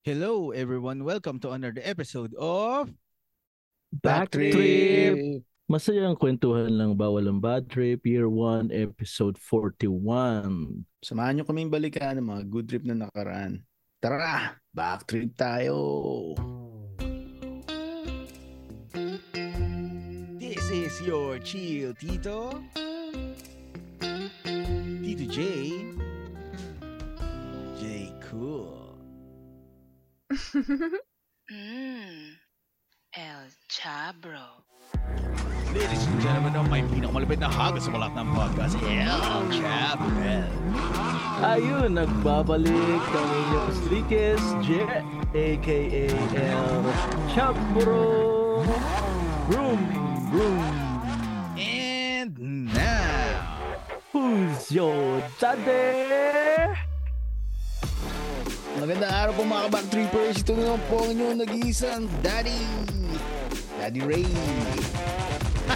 Hello everyone, welcome to another episode of Backtrip! Masayang kwentuhan lang bawal ang bad trip, year 1, episode 41. Samahan nyo kaming balikan ng mga good trip na nakaraan. Tara, backtrip tayo! This is your chill Tito Tito J J Cool mm. El Chabro. Ladies and gentlemen, ang may pinakamalapit na hagas sa lahat ng podcast El Chabel Ayun, nagbabalik ang inyong streakers, J, aka El Chabro. Broom, broom. And now Who's your daddy? Magandang araw po mga backtrippers. Ito na po ang inyong nag-iisang Daddy. Daddy Ray.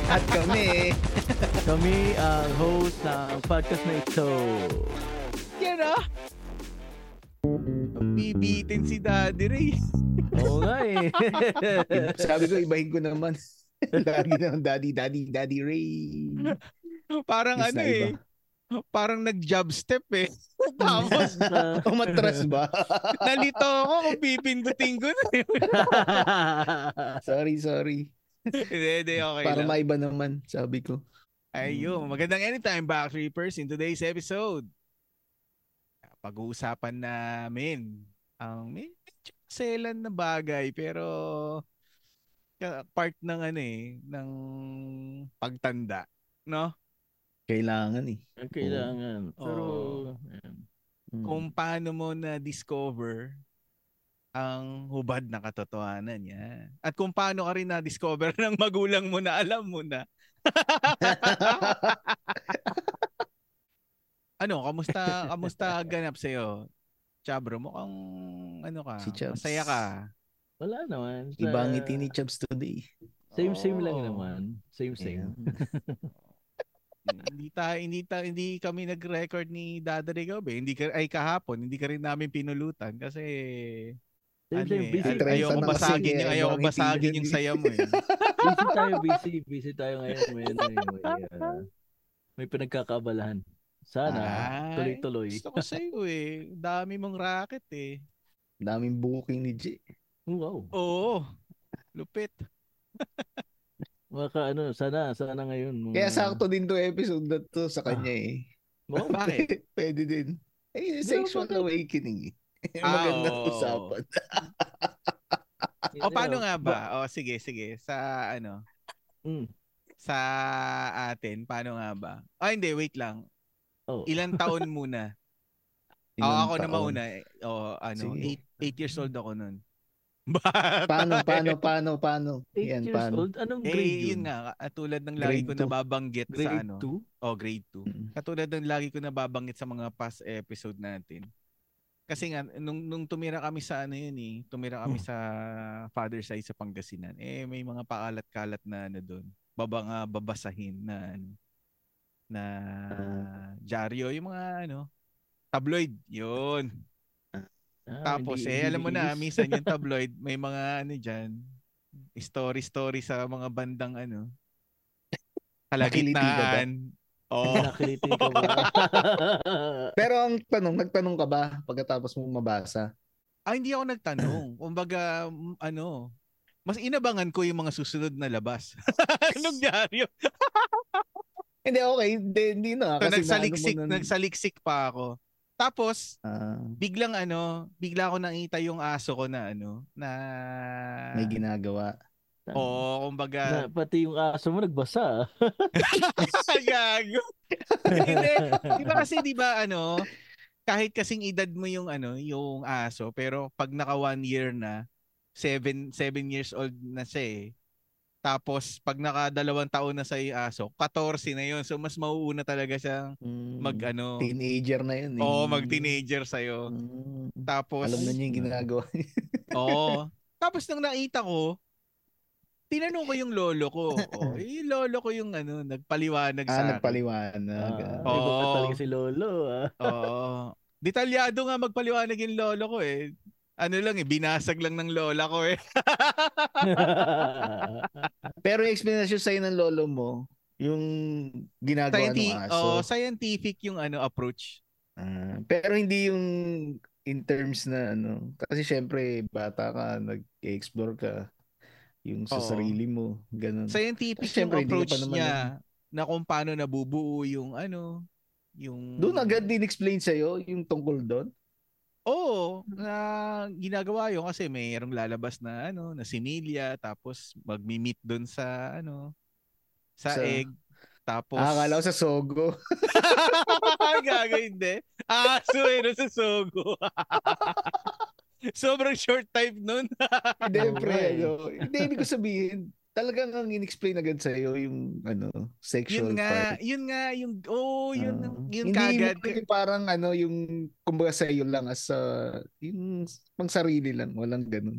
At kami, Kami ang host ng podcast na ito. Yan ah Bibitin si Daddy Ray Oo nga eh. sabi ko ibahin ko naman. Lagi ng Daddy, Daddy, Daddy Ray. Parang Is ano na eh iba. Parang nag-job step eh Tapos Umatras ba? nalito ako kung pipindutin ko na sorry, sorry. Hindi, hindi, okay Para lang. maiba naman, sabi ko. Ayun, magandang anytime back Reapers in today's episode. Pag-uusapan namin ang medyo selan na bagay pero part ng ano eh, ng pagtanda, no? Kailangan eh. Ang kailangan. Pero, Oo. ayan. Mm. Kung paano mo na discover ang hubad na katotohanan niya. At kung paano ka rin na-discover ng magulang mo na alam mo na. ano, kamusta kamusta ganap sa Chabro, mukhang ano ka, Si masaya ka. Wala naman. Sa- Iba ang ngiti ni Chubbs today. Same, same lang naman. Same, same. hindi tayo hindi ta, hindi kami nag-record ni Dada Rigaw, be. Hindi ka ay kahapon, hindi ka rin namin pinulutan kasi ano eh, Busy, ay- ayoko basagin eh, yung ayoko ibang basagin yung saya mo eh. busy tayo, busy. Busy tayo ngayon. May, ano, eh, may, uh, may pinagkakabalahan. Sana, Ay, tuloy-tuloy. Gusto ko sa iyo eh. Dami mong racket eh. Daming booking ni J. Wow. Oo. Lupit. Maka ano, sana, sana ngayon. mga- Kaya sakto din to episode na to sa kanya eh. Wow, Bakit? Pwede din. Eh, sexual bakit? awakening eh. Ah, Magandang oo. usapan. O paano nga ba? O sige, sige. Sa ano, Mm. sa atin, paano nga ba? Ah, hindi, wait lang. Oh. Ilan taon muna? Ilang ako na taon. mauna. eh. O, ano, Sige. 8 years old ako nun. Bata Paano, eh. paano, paano, paano? Eight Yan, years paano? old? Anong Eh, grade yun yun? nga, at tulad ng lagi Grade ko two. nababanggit sa Grade ano. 2? Oh, grade 2. Mm. Katulad ng lagi ko nababanggit sa mga past episode natin. Kasi nga, nung, nung tumira kami sa ano yun eh, tumira kami Hmm. sa father side sa Pangasinan, eh may mga pakalat-kalat na ano doon. Baba nga babasahin na ano, na dyaryo, yung mga ano, tabloid, yun. Ah, Tapos hindi- eh, hindi alam mo na, minsan yung tabloid, may mga ano dyan, story-story sa mga bandang ano, kalagitnaan. Oo. Nakiliti ka ba? Pero ang tanong, nagtanong ka ba pagkatapos mo mabasa? Ah, hindi ako nagtanong. Kumbaga, ano, mas inabangan ko yung mga susunod na labas. Anong dyaryo? Hindi, okay. Hindi, hindi na. So, Kasi nagsaliksik, naano mo nun- nagsaliksik pa ako. Tapos, Ah, biglang ano, bigla ako nakita yung aso ko na ano, na... may ginagawa. Oo, kumbaga, Na, pati yung aso mo nagbasa. gago. Hindi, di ba kasi, di ba, ano, kahit kasing edad mo yung ano, yung aso, pero pag naka one year na, seven, seven years old na siya eh. Tapos, pag nakadalawang taon na sa yung aso, 14 na yun. So, mas mauuna talaga siyang Mm, mag, ano, Teenager na yun. eh. oo, mag-teenager sa'yo. Mm, Tapos, alam na niya yung ginagawa. oo. Tapos, nang nakita ko, tinanong ko yung lolo ko. Oh, eh, lolo ko yung ano, nagpaliwanag sa ah, nagpaliwanag. Ah, ah. Oo. talaga si Lolo. Ah. Oo. Detalyado nga magpaliwanag yung lolo ko eh. Ano lang eh, binasag lang ng lola ko eh. Pero yung explanation sa'yo ng lolo mo, yung ginagawa ng Scientific, aso. oh, scientific yung ano approach. Ah, pero hindi yung in terms na ano, kasi syempre bata ka, nag-explore ka yung sa Oo. sarili mo, ganun. Scientific Kasi syempre, yung hindi ka approach pa naman niya na kung paano nabubuo yung ano, yung... Doon agad din explain sa'yo yung tungkol doon? Oo, na ginagawa yun kasi mayroong lalabas na ano, na similya tapos magmi-meet doon sa ano, sa, Sa- egg. Tapos Ah, akala ko sa Sogo. Gago hindi. Aso eh, no, sa Sogo. Sobrang short type nun. Hindi, pre, eh. ano. Hindi, ibig ko sabihin, talagang ang in-explain agad sa'yo yung, ano, sexual yun nga, part. yun nga, yung, oh, yun, Ah. yun hindi kagad. yung parang ano yung kumbaga sa iyo lang as uh, yung pang sarili lang walang ganun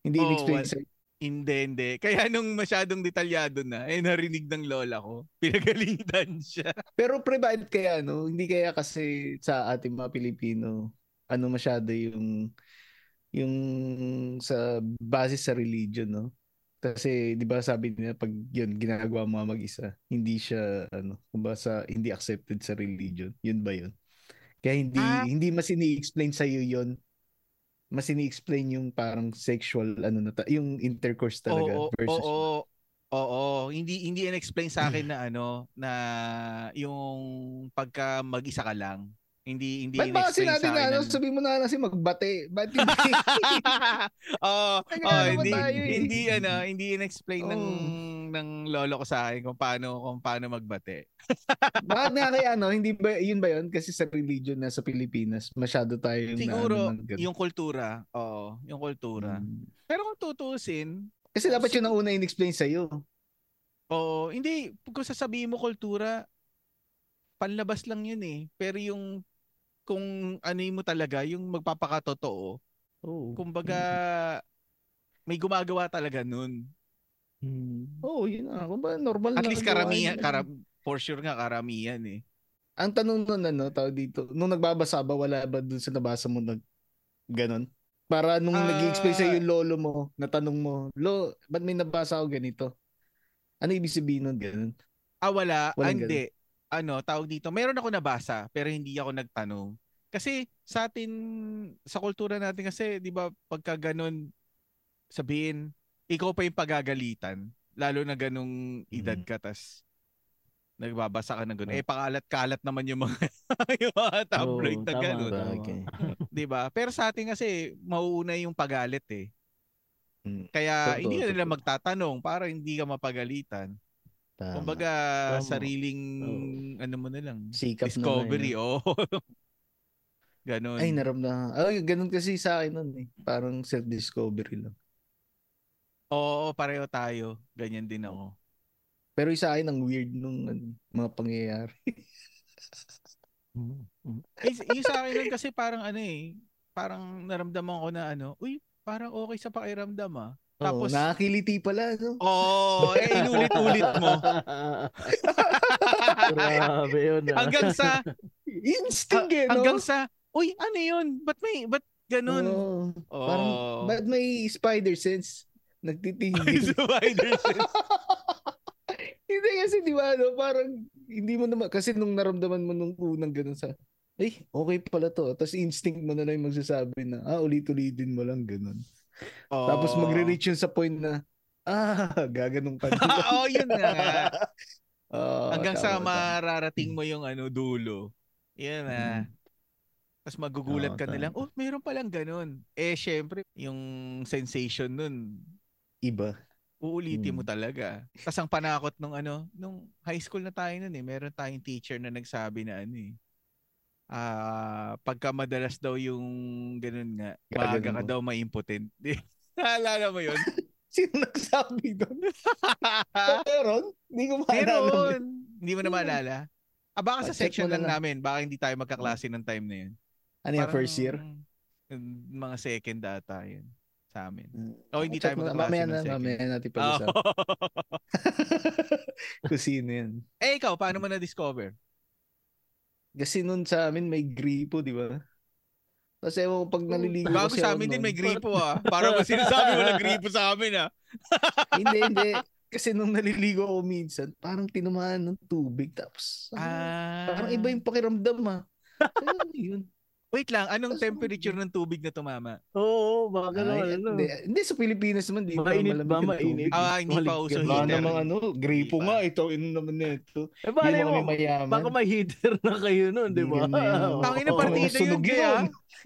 hindi Oo, in-explain wal- sa Hindi, hindi. Kaya nung masyadong detalyado na, eh narinig ng lola ko, pinagalitan siya. pero bakit kaya ano hindi kaya kasi sa ating mga Pilipino ano masyado yung yung sa base sa religion no kasi 'di ba sabi nila pag yun ginagawa mo mag-isa hindi siya ano kumbaga sa hindi accepted sa religion yun ba yun kaya hindi Ah. hindi mas ini-explain sa iyo yun mas ini-explain yung parang sexual ano na ta- yung intercourse talaga Oo, versus oo, oo. Hindi, hindi in-explain sa akin na ano, na yung pagka mag-isa ka lang. Hindi, hindi Ba't ba kasi in-explain natin sa na ano, ng- sabi mo na kasi magbate. Ba't hindi? Oh, naman hindi, tayo eh. hindi, ano, hindi in-explain ng, Oo. ng lolo ko sa akin kung paano, kung paano magbate. Bakit nga kaya ano, hindi ba, yun ba yun? Kasi sa religion na sa Pilipinas, masyado tayo yung Siguro, na, ano, ng yung kultura, oo, yung kultura. Mm. Pero kung tutusin, Kasi dapat yun ang una in-explain sa'yo. Oo, hindi. Kung sasabihin mo kultura, panlabas lang yun eh. Pero yung, kung ano mo talaga, yung magpapakatotoo, Oo. kumbaga, may gumagawa talaga nun. Hmm. Oo, yun. Kung ba, normal At na least gawain karamihan, yun. karam, for sure nga karamihan eh. Ang tanong nun, ano, tao dito, nung nagbabasa ba, wala ba dun sa nabasa mo na ganon? Para nung Ah. nag-explain sa'yo yung lolo mo, natanong mo, Lo, ba't may nabasa ako ganito? Ano ibig sabihin nun, ganon? Ah, wala. Ah, Walang hindi. Ano, tawag dito. Meron ako nabasa, pero hindi ako nagtanong. Kasi sa atin, sa kultura natin kasi, di ba, pagka ganun, sabihin, ikaw pa yung pagagalitan. Lalo na ganung edad Mhm. ka, tas nagbabasa ka ng ganun. Ah. Eh, pakalat-kalat naman yung mga, yung mga tabloid Oo, na ganun. Bagay. Di ba? Pero sa atin kasi, mauuna yung pagalit eh. Mm. Kaya Totoo, hindi ka nila magtatanong para hindi ka mapagalitan. Tama. Kumbaga, Tama. sariling, ano mo na lang, Sikap discovery, na oh. Ganon. Ay, naramdaman. Ay, ganun kasi sa akin nun eh. Parang self-discovery lang. Oo, pareho tayo. Ganyan din ako. Pero yung sa akin, ang weird nung ano, mga pangyayari. Eh, yung sa akin nun kasi parang ano eh, parang naramdaman ko na ano, uy, parang okay sa pakiramdam ah. Tapos, Tapos, nakakiliti pala, no? oh, eh, inulit-ulit mo. Grabe yun ah. hanggang sa, Instinct eh, no? hanggang sa, uy, ano yun? Ba't may, ba't ganun? Oo. Oh, Parang, ba't may spider sense? Nagtitingin. Spider sense. hindi kasi, di ba, no? Parang, hindi mo naman, kasi nung naramdaman mo nung unang ganun sa, ay, okay pala to. Tapos instinct mo na lang magsasabi na, ah, ulit-ulitin mo lang ganun. Tapos Oo. magre-reach yun sa point na, ah, gaganong ka Oo, yun na nga. Oo, Hanggang sa tama, tama. mararating mo yung ano dulo. Yan na. Mm. Tapos magugulat Oo, ka na lang, oh, mayroon palang ganun. Eh, syempre, yung sensation nun, Iba. uulitin mo Mm. talaga. Tapos ang panakot nung ano, nung high school na tayo nun eh, meron tayong teacher na nagsabi na ano eh, ah, pagka madalas daw yung ganun nga, maaga ka daw ma-impotent. Naalala mo yun? Sino nagsabi doon? Meron? Hindi ko maalala. Meron. Hindi mo na maalala. Ah, baka sa Ah, section na lang namin. Baka hindi tayo magkaklase ng time na yun. Ano yung first year? mm, Mga second data yun sa amin. Mm. Oh, hindi Check tayo magkaklase Mamaya ng na, second. mamaya natin Oh. pag-usap. Kung sino yan. eh, ikaw, paano mo na-discover? Kasi nun sa amin may gripo, di ba? Kasi ewan ko pag naliligo Bago kasi sa amin din may gripo ah. Para mo sinasabi mo na gripo sa amin ah. hindi, hindi. Kasi nung naliligo ako minsan, parang tinamaan ng tubig. Tapos, Ah. parang iba yung pakiramdam ah. Ano yun? Wait lang, anong Tapos, temperature ng tubig na tumama? Oo, baka naman, ano. hindi, hindi, sa Pilipinas naman, di ba Mainit ba? yung Mainit. tubig. Ah, hindi pa uso heater. namang ano, gripo ba? nga, ito, ino naman nito. Eh, Hindi bale mo mayaman. baka may heater na kayo nun, di ba? Ganyan. Tangin na partida yun kaya.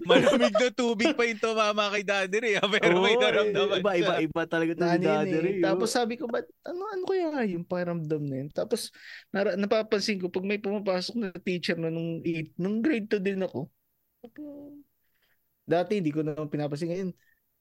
Malamig na tubig pa yung tumama kay Daddy Ray ah. Pero may Oo, naramdaman iba, iba, iba talaga ito Na yun Daddy eh. Ray, oh. Tapos sabi ko, ba't, ano, ano kaya nga yung pakiramdam na yun? Tapos, napapansin ko, pag may pumapasok na teacher na nung 8, nung grade 2 din ako, dati hindi ko naman pinapansin. Ngayon,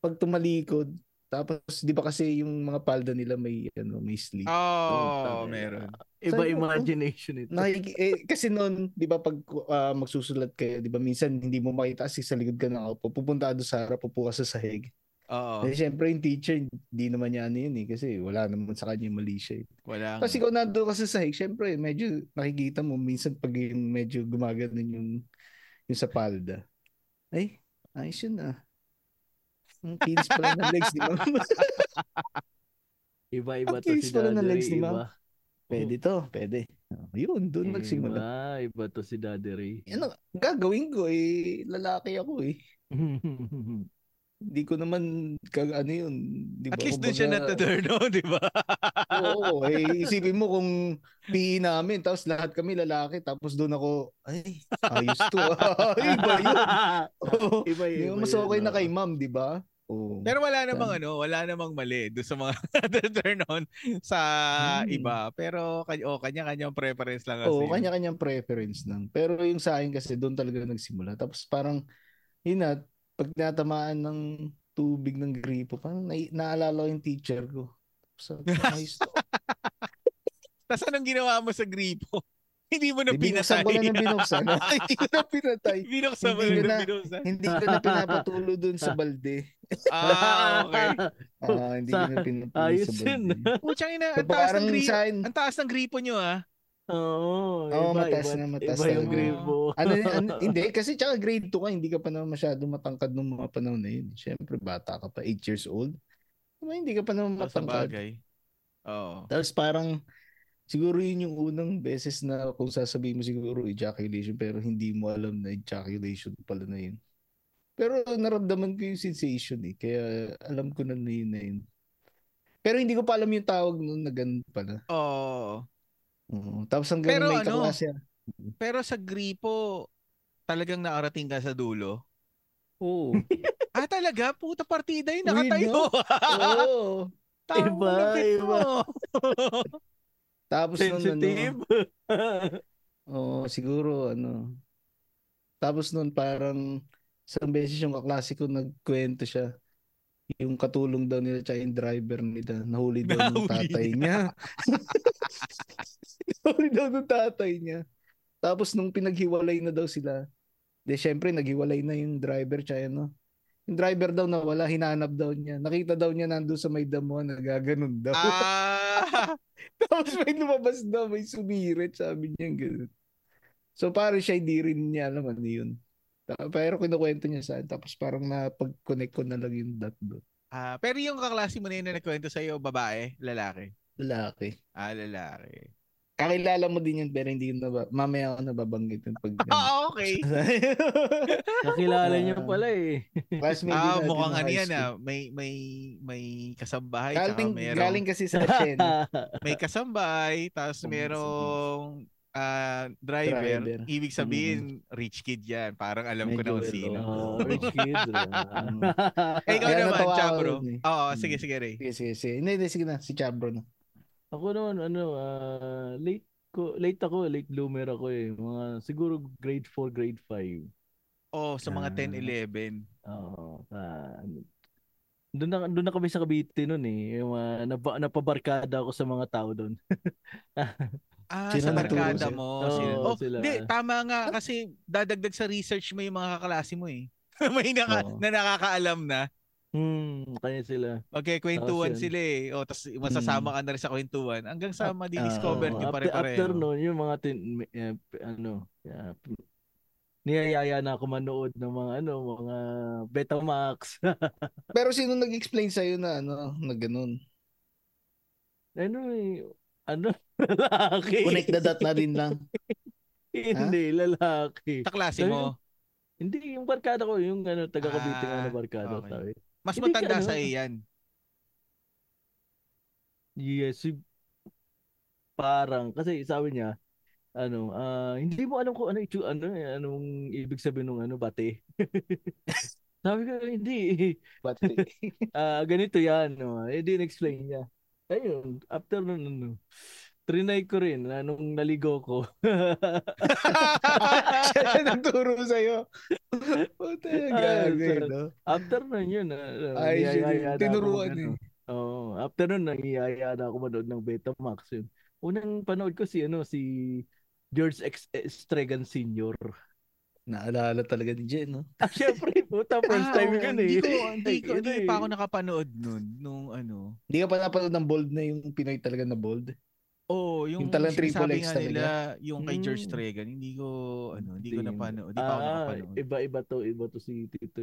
pag tumalikod, tapos di ba kasi yung mga palda nila may ano may sleeve. Oh, Oo, meron. Iba Sabi ko, imagination ito. Nakiki- eh, kasi noon, 'di ba pag ah, magsusulat kayo, 'di ba minsan hindi mo makita kasi sa likod ka ng upo, pupunta doon sa harap, upo ka sa sahig. Oo. Eh syempre yung teacher, hindi naman niya ano yun eh kasi wala naman sa kanya yung mali siya. eh. Wala. Kasi kung nandoon ka sa sahig, syempre medyo nakikita mo minsan pag yung medyo gumaganon yung yung sa palda. Ay, ayos yun ah. Ang kinis pala ng legs ni ma'am. Iba-iba to si pala ng legs ni. Ma'am. pwede to, pwede. Oh, yun, doon nagsimula. Iba, iba to si Daddy Ray. Ano, gagawin ko eh, lalaki ako eh. Hindi ko naman kag ano yun, di ba? At least doon siya on, di ba? Oo, eh, isipin mo kung PE namin, tapos lahat kami lalaki, tapos doon ako, ay, ayos to. ay, iba yun. Oo. iba, ba, mas okay yun, na oh. kay ma'am, di ba? Oo. Pero wala namang ano, wala namang mali doon sa mga turn on sa Hmm. iba. Pero oh, kanya-kanyang preference lang kasi. Oo, kanya-kanyang preference lang. Pero yung sa akin kasi doon talaga nagsimula. Tapos parang, yun na, pag natamaan ng tubig ng gripo, parang na- naalala ko yung teacher ko. Ko, ayos to. Tapos anong ginawa mo sa gripo? Hindi mo na Di, binuksan pinatay. ko na binuksan. Hindi ko na pinatay. Binuksan mo Hindi na binuksan. Hindi ko na pinapatulo doon sa balde. Ah, okay. Ah, hindi ko na pinapatulo Ayos sa yun. balde. Puchang ina, So, ang taas ng gripo. Ang taas ng gripo nyo ah. Oo, Oo, iba, mataas iba, na mataas iba yung talaga. gripo. ano, ano, hindi, kasi tsaka grade 2 ka, hindi ka pa naman masyado matangkad nung mga panahon na yun. Siyempre, bata ka pa, 8 years old. Diba, hindi ka pa naman Oh, sa matangkad. bagay. Oo. Tapos parang, siguro yun yung unang beses na kung sasabihin mo siguro ejaculation, pero hindi mo alam na ejaculation pala na yun. Pero naramdaman ko yung sensation eh, kaya alam ko na na yun na yun. Pero hindi ko pa alam yung tawag nun na ganun pala. Oo. Oo. Tapos hanggang Pero may ano, kaklase. Pero sa gripo, talagang nakarating ka sa dulo. Oo. Ah, talaga? Puta partida yun, nakatayo. Oo. Tama, Iba, iba. Tapos nung ano, Sensitive. Oo, siguro ano. Tapos noon parang isang beses yung kaklase ko nagkwento siya. Yung katulong daw nila tsaka yung driver nila. Nahuli daw ng tatay niya. nahuli daw ng tatay niya. Tapos nung pinaghiwalay na daw sila, de syempre naghiwalay na yung driver tsaka ano. Yung driver daw nawala, hinanap daw niya. Nakita daw niya nandun sa may damuhan, nagaganon daw. ah, Tapos may lumabas daw, may sumirit, sabi niya gano'n. So parang siya hindi rin niya alam ano yun. Pero kinukwento niya sa tapos parang napag-connect ko na lang yung dot doon. ah, pero yung kaklase mo na yun na nagkwento sa'yo, babae, lalaki? Lalaki. Ah, lalaki. Kakilala mo din yun, pero hindi yun naba, mamaya ako nababanggit yun pag Ah, okay. Nakilala Ah. niyo pala eh. Classmate Ah, natin mukhang ano yan ah. May, may, may kasambahay, Galing, merong, galing kasi sa Shen. may kasambay, tapos Oh, merong ah, driver. Driver. Ibig sabihin, rich kid yan. Parang alam ko Medyo na kung sino. Oh, rich kid. Eh, ikaw Kaya naman, Chabro. eh. Oo, Mm. sige, sige, Ray. Sige, sige, sige. Hindi, hindi, sige na. Si Chabro na. Ako naman, ano, ah, late ko, late ako, late bloomer ako eh. Mga, siguro grade 4, grade 5. Oh, sa mga Ah. 10, 11. Oo. ah, doon na, doon na kami sa Cavite noon eh. Yung, ah, napa, napabarkada ako sa mga tao doon. Ah, Sino sa barkada mo. Sila. Oh, sila. Hindi, tama nga kasi dadagdag sa research mo yung mga kaklase mo eh. may naka, Oo. na nakakaalam na. Hmm, kanya sila. Okay, kwentuhan Tapos yun. sila eh. O, tas masasama ka na rin sa kwentuhan. Hanggang sa ma-discover Oo, nyo after, pare-pareho. after noon, yung mga tin, eh, p- ano, yeah, p- niyayaya na ako manood ng mga ano, mga Betamax. Pero sino nag-explain sa'yo na ano, na ganun? ano eh, ano, lalaki. Connect the dot na din lang. Hindi, lalaki. Sa klase mo, Hindi, yung barkada ko, yung ano, taga Cavite nga na Ah, barkada. okay. Sabi. Mas Hindi matanda ano? sa iyan. Yes, si- parang, kasi sabi niya, ano, ah, hindi mo alam kung ano, itu, ano, eh, anong ibig sabihin ng ano, bate. sabi ko, hindi. Pati. Ah, ganito yan, no. Eh, din explain niya. Ayun, after nun, ano, trinay ko rin, na nung naligo ko. Siya na nagturo sa'yo. Puta, Ah, gago, sir. no? after nun yun, ano, Ay, ako tinuruan eh. Oo, after nun, nangiyaya na ako manood ng Betamax yun. Unang panood ko si, ano, si George X. Estregan Sr. Naalala talaga ni Jen, no? Ah, syempre, puta, first Ah, time yun Hindi eh. ko, hindi ko, Yun hindi eh. pa ako nakapanood nun, nung ano. Hindi ka pa napanood ng bold na yung Pinoy talaga na bold? Oo, yung, Yung talagang triple X talaga? nila, yung kay George Mm. Tregan, hindi ko, ano, hindi ko napanood. Hindi pa ako Ah, nakapanood. iba-iba to, iba to si Tito.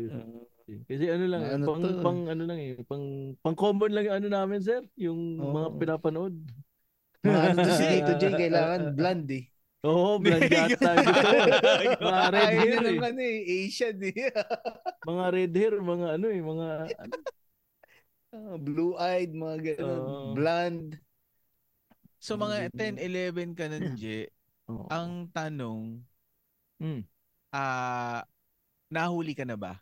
Kasi ano lang, Ano pang, to? pang ano lang eh, pang, pang common lang yung ano namin, sir, yung mga Oo. pinapanood. Mga ano to si Tito J, kailangan blonde eh. Oo, oh, blind yata dito. mga red hair niya eh. ng ano eh, Asian eh. Mga red hair, mga ano eh, mga ano, Ah, Blue-eyed, mga ganun. Oo. Blonde. So mga 10, 11 ka nun, Je, Oo. ang tanong, Hmm. ah, nahuli ka na ba?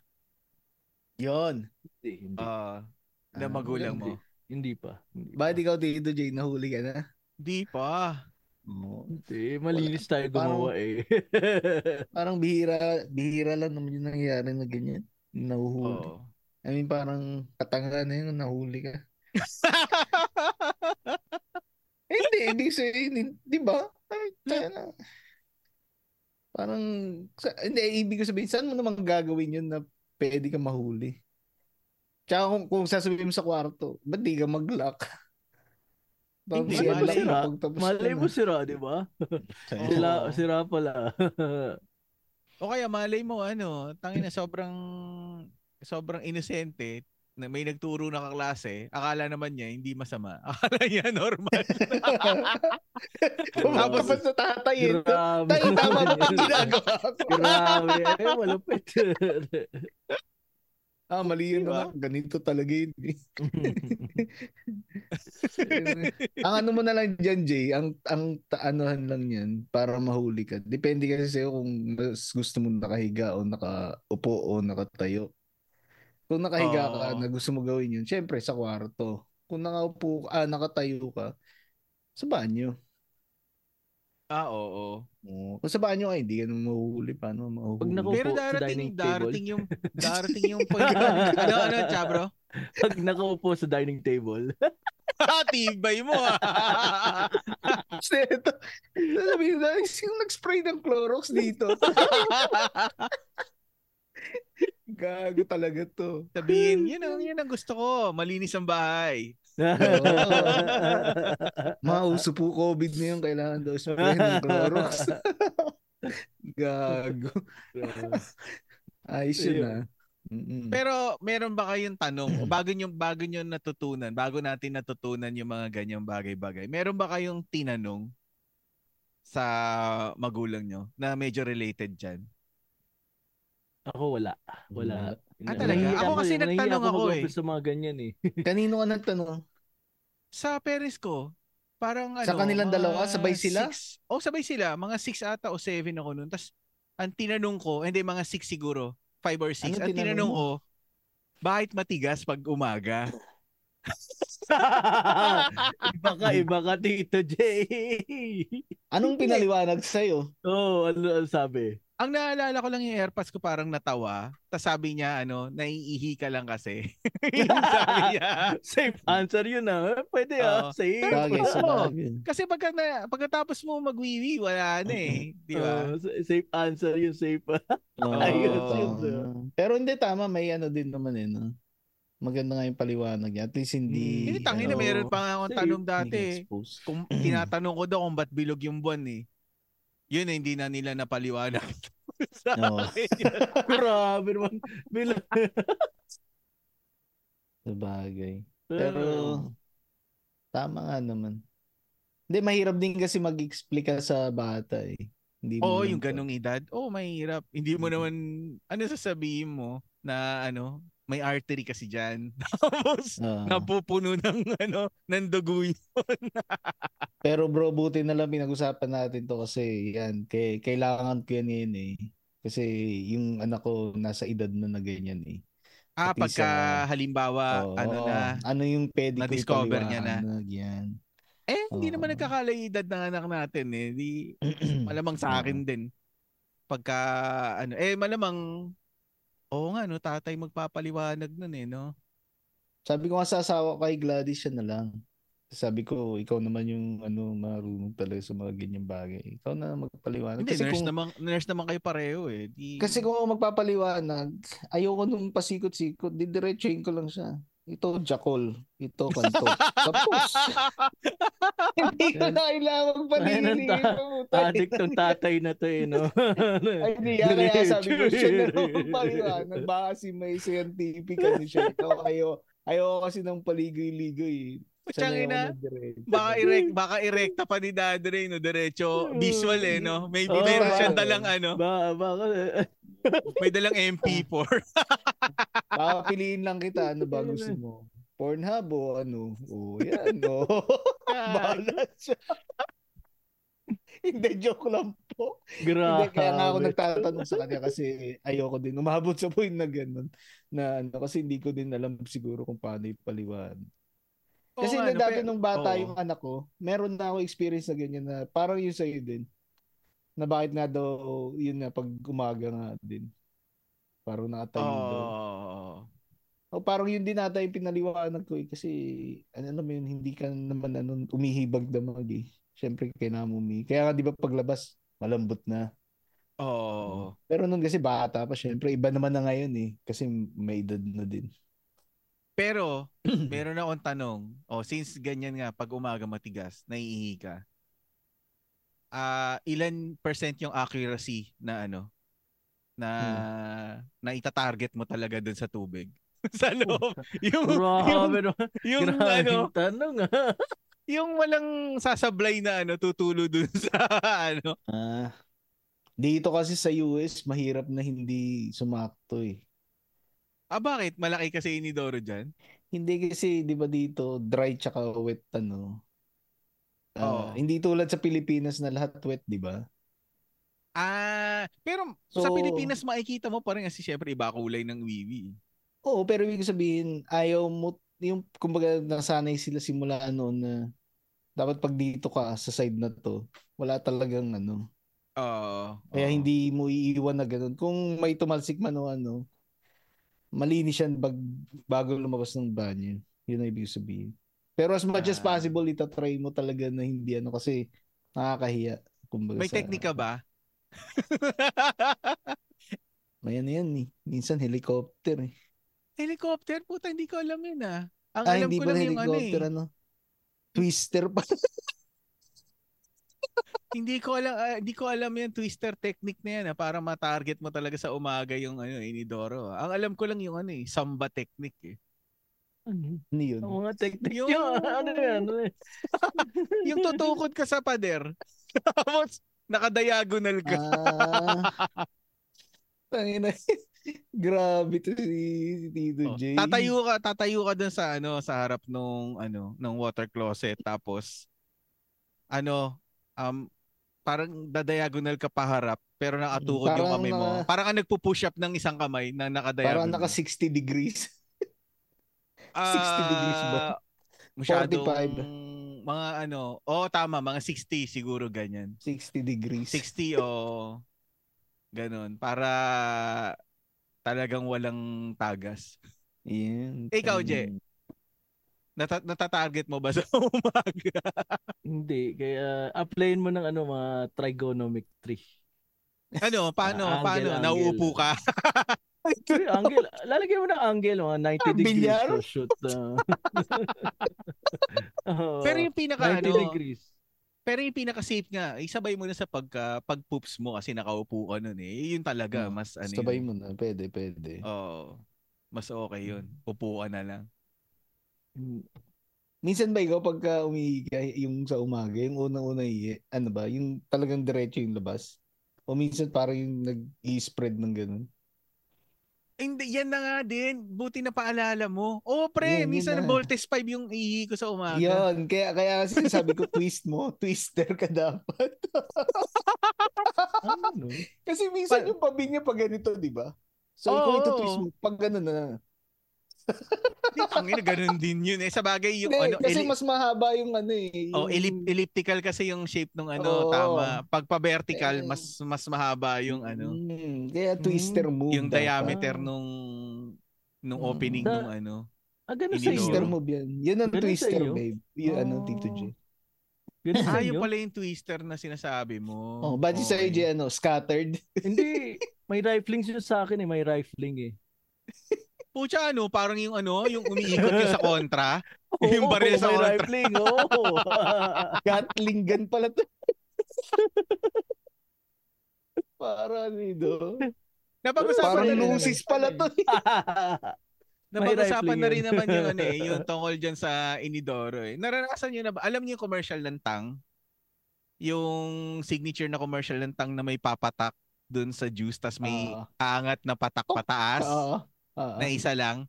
Yon. Hindi, hindi. Ah, na Ah, magulang mo? Hindi pa. Hindi pa. Bakit ikaw Tito J, nahuli ka na? Di pa. Oo. Hindi, malinis tayo Parang- gumawa eh. Parang bihira, bihira lang naman yung nangyayari na ganyan. Nahuhuli. Oo. I mean, parang katanga na yun, nahuli ka. hindi, hindi sa di ba? Ay, tayo na. Parang, sa, hindi, ibig ko sabihin, saan mo naman gagawin yun na pwede ka mahuli? Tsaka kung, kung sasabihin mo sa kwarto, ba't di ka mag-lock? Hindi, malay na pagtapos Malay mo sira, di ba? Oo. Sila, sira pala. O kaya malay mo ano, tangin na sobrang sobrang inosente na may nagturo na kaklase, akala naman niya hindi masama. Akala niya normal. Tapos sa tatay eh. Grabe. Tayo tama ba ang ginagawa ko? Grabe. Ay, malupit. Ah, mali yun Diba? Ganito talaga yun. eh. ang ano mo na lang dyan, Jay, ang, ang taanuhan lang yan para mahuli ka. Depende kasi sa'yo kung mas gusto mo nakahiga o nakaupo o nakatayo. Kung nakahiga ka Oo. na gusto mo gawin yun, syempre sa kwarto. Kung nakaupo ah, nakatayo ka, sa banyo. ah, oo. Oo. Kung sa banyo ka, hindi ka naman mahuhuli. Paano mahuhuli? Pag nakaupo Pero sa darating dining table. darating yung darating yung point. ano ano, Chabro? Pag nakaupo sa dining table. Tibay mo ah. Ito, sabi na, nag-spray ng Clorox dito? Gago talaga to. Sabihin, yun ang, yun ang gusto ko. Malinis ang bahay. Mauso po COVID na yun, kailangan daw spray ng Clorox. Gago. Ayos yun ah. Mm-mm. Pero meron ba kayong tanong bago nyo bago nyo natutunan, bago natin natutunan yung mga ganyang bagay-bagay. Meron ba kayong tinanong sa magulang nyo na medyo related diyan? Ako wala. Wala. Ah, talaga? Nahihiya Ako kasi eh. nagtanong Nahihiya ako eh. sa mga ganyan eh. Kanino ka nagtanong? Sa parents ko, parang ano, Sa kanilang mga dalawa, sabay sila? Six, oh, sabay sila. Mga 6 ata o 7 ako noon. Tapos, ang tinanong ko, hindi, mga 6 siguro. 5 or 6. Ano ang tinanong ko, bakit matigas pag umaga? iba ka, iba ka, Tito J. Anong pinaliwanag sa'yo? Oo, oh, ano ang sabi? Ang naalala ko lang yung airpods ko parang natawa. Tapos sabi niya, ano, naiihi ka lang kasi. Sabi niya. Safe answer yun ah. Pwede ah. Oo. Safe. Bagay bagay. Kasi pagka na, pagkatapos mo magwiwi, wala na eh. Di ba? Sa- safe answer yun, safe. Oo, Ayos yun, tama. Pero hindi tama, may ano din naman eh, no? Maganda nga yung paliwanag niya. At least hindi... Hindi, tangin na ano, meron pa nga akong tanong dati. eh. Kung tinatanong ko daw kung ba't bilog yung buwan eh. Yun eh, hindi na nila napaliwanag. sa Oo. akin yun. Grabe naman. Bilang. Sa bagay. Pero, tama nga naman. Hindi, mahirap din kasi mag-explica sa bata eh. Hindi mo Oo, yung ganong edad. Oo, mahirap. Hindi mo naman, ano sasabihin mo na ano, may artery kasi dyan. Tapos, Oo. napupuno ng ano, ng dugo yun. Pero bro, buti na lang pinag-usapan natin to kasi yan, kay, kailangan ko yan ngayon eh. Kasi yung anak ko nasa edad na na ganyan eh. Ah, At least, pagka ah, halimbawa, Oo, ano na, Ano yung pwede ko na-discover niya na. Yan. eh, hindi naman Oo. nagkakalay edad ng anak natin eh. Di, malamang sa akin din. Pagka, ano, eh, malamang, oo nga, no, tatay magpapaliwanag nun eh, no? Sabi ko nga sa asawa kay Gladys siya na lang. Sabi ko, ikaw naman yung ano marunong talaga sa mga ganyang bagay. Ikaw na magpaliwanag. Hindi, kasi nurse, kung, naman, nurse naman kayo pareho eh. Di, kasi kung ako magpapaliwanag, ayoko nung pasikot-sikot, didiretsuhin ko lang siya. Ito Jackal, ito Kanto. Tapos, hindi ko na kailangan mo. Adik tong tatay na to eh, no? Ay, hindi. ah, Kaya sabi ko siya na lang magpaliwanag. Baka kasi may scientific ano siya. Ikaw, ayo, ayo kasi ng paligoy-ligoy. Ako ina. baka erect baka erekta pa ni Dad Ray, no diretso visual eh no may Oo, mayroon ba? siyang dalang ano ba, baka, may dalang MP4 Baka piliin lang kita. Ano ba gusto mo? Pornhub o ano? O yan. O. Bahala siya. Hindi, joke lang po. grabe. Hindi, kaya nga ako nagtatanong sa kanya kasi ayoko din. Umabot sa point na gano'n. Na ano, kasi hindi ko din alam siguro kung paano ipaliwan. Kasi na ano, dati pero- nung bata oo. yung anak ko, meron na ako experience na ganyan na parang yun sa'yo din. Na bakit nga daw, yun na pag umaga nga din. Parang nakatayo daw. Oo. O parang yun din nata yung pinaliwanag ko eh. Kasi ano naman yun, hindi ka naman ano, umihibag damag eh. Siyempre kailangan mo umi. Kaya nga di ba paglabas, malambot na. Oo. Pero nun kasi bata pa, syempre iba naman na ngayon eh. Kasi may edad na din. Pero, meron akong tanong. Oh, since ganyan nga, pag umaga matigas, naiihi ka. Ah, ilan percent yung accuracy na ano? Na na itatarget mo talaga dun sa tubig? sa loob. yung, yung, Grabe yung Grabe ano, yung tanong ah. yung walang sasablay na ano, tutulo dun sa ano. Ah, dito kasi sa US, mahirap na hindi sumakto eh. Ah, bakit? Malaki kasi inidoro dyan? Hindi kasi, di ba dito, dry tsaka wet ano. Ah, Oo. Hindi tulad sa Pilipinas na lahat wet, di ba? Ah, pero sa So- Pilipinas makikita mo pa rin kasi syempre iba kulay ng wiwi. Oo, pero ibig sabihin, ayaw mo, yung, kumbaga, nasanay sila simula noon na dapat pag dito ka sa side na to, wala talagang ano. Oo. Kaya oo. hindi mo iiwan na ganun. Kung may tumalsik man o ano, malinis yan bag, bago lumabas ng banyo. Yun ang ibig sabihin. Pero as much as Ah. possible, itatry mo talaga na hindi ano kasi nakakahiya. Kumbaga May sa- teknika ba? May ano yan eh. Minsan helicopter eh. Helicopter? Puta, hindi ko alam yun ah. Ang Ah, alam hindi ko lang yung ano eh. ano. Twister pa. Hindi ko alam, ah, hindi ko alam yung twister technique na yan ah, para ma-target mo talaga sa umaga yung ano, inidoro. ah. Ang alam ko lang yung ano eh, samba technique eh. Ano ano yun? Ang mga teknik Yung- yung... Ano yan? Ano yan? Yung tutukod ka sa pader. Tapos nakadiagonal ka. Ah. Tangina. Grabe to si, si Tito Oh, J. tatayo ka, tatayo ka dun sa ano, sa harap nung ano, ng water closet tapos ano, um parang dadiagonal ka paharap pero nakatukod yung Parang kamay mo. naka- Parang ka nagpo-push up ng isang kamay na nakadiagonal. Parang naka 60 degrees. 60 degrees ba? Ah, Masyadong 45. mga ano, oh tama, mga 60 siguro ganyan. 60 degrees. 60 o ganun para talagang walang tagas. Yan. Ikaw, Tangina. Je. Nata- natatarget mo ba sa umaga? Hindi. Kaya applyin mo ng ano, mga trigonometry. ano, paano, Ah, angle, paano? angle. Nauupo ka? Uy, angle. Lalagyan mo ng angle, mga 90 Ah, degrees bilyar? to shoot. ah. Oo, Pero yung pinaka 90 ano, degrees. Pero yung pinaka-safe nga, isabay mo na sa pagka, pag-poops mo kasi nakaupo ka nun eh. Yun talaga, Oh, mas ano Sabay yun. mo na. Pwede, pwede. Oo. mas okay yun. Upo ka na lang. Minsan ba ikaw pagka umihi ka, yung sa umaga, yung unang-una ihi, ano ba, yung talagang diretso yung labas? O minsan parang yung nag-i-spread ng ganun? Hindi, yan na nga din. Buti na paalala mo. Oo, pre, Yan, minsan na. Voltes 5 yung ihi ko sa umaga. Yun, kaya, kaya sinasabi ko, twist mo, twister ka dapat. Ano? Kasi minsan Pa- yung pabinya pag ganito, di ba? So, Oo, ikaw ito twist mo, pag ganun na. Hindi, tangina, ganun din yun eh. Sa bagay yung Hindi, ano, kasi eli- mas mahaba yung ano eh. oh, yung- ellip- elliptical kasi yung shape nung ano, Oo. tama. Pag pa-vertical, Eh. mas mas mahaba yung ano, Mm, kaya twister move. yung dapat. diameter nung nung Mm. opening Sa- nung ano. Ah, ganun sa Twister move yan. Yan ang Ganun twister, babe. Yung ano, Oh. Tito J. Ganun Ah, yung pala yung twister na sinasabi mo. Oh, sa Okay. J, ano, scattered. Hindi, may rifling siya sa akin eh, may rifling eh. Pucha, ano, parang yung ano, yung umiikot yung sa kontra. Yung Oo, baril sa may kontra. rifling, oo. Gatling gun pala to. Para nido. Napag-usapan Parang na rin naman. lucis pala to. Napag-usapan na rin naman yung ano eh, yung tungkol dyan sa Inidoro eh. Naranasan nyo na ba? Alam niyo yung commercial ng Tang? Yung signature na commercial ng Tang na may papatak dun sa juice tas may Ah. aangat na patak pataas Oo. Oo. na isa lang.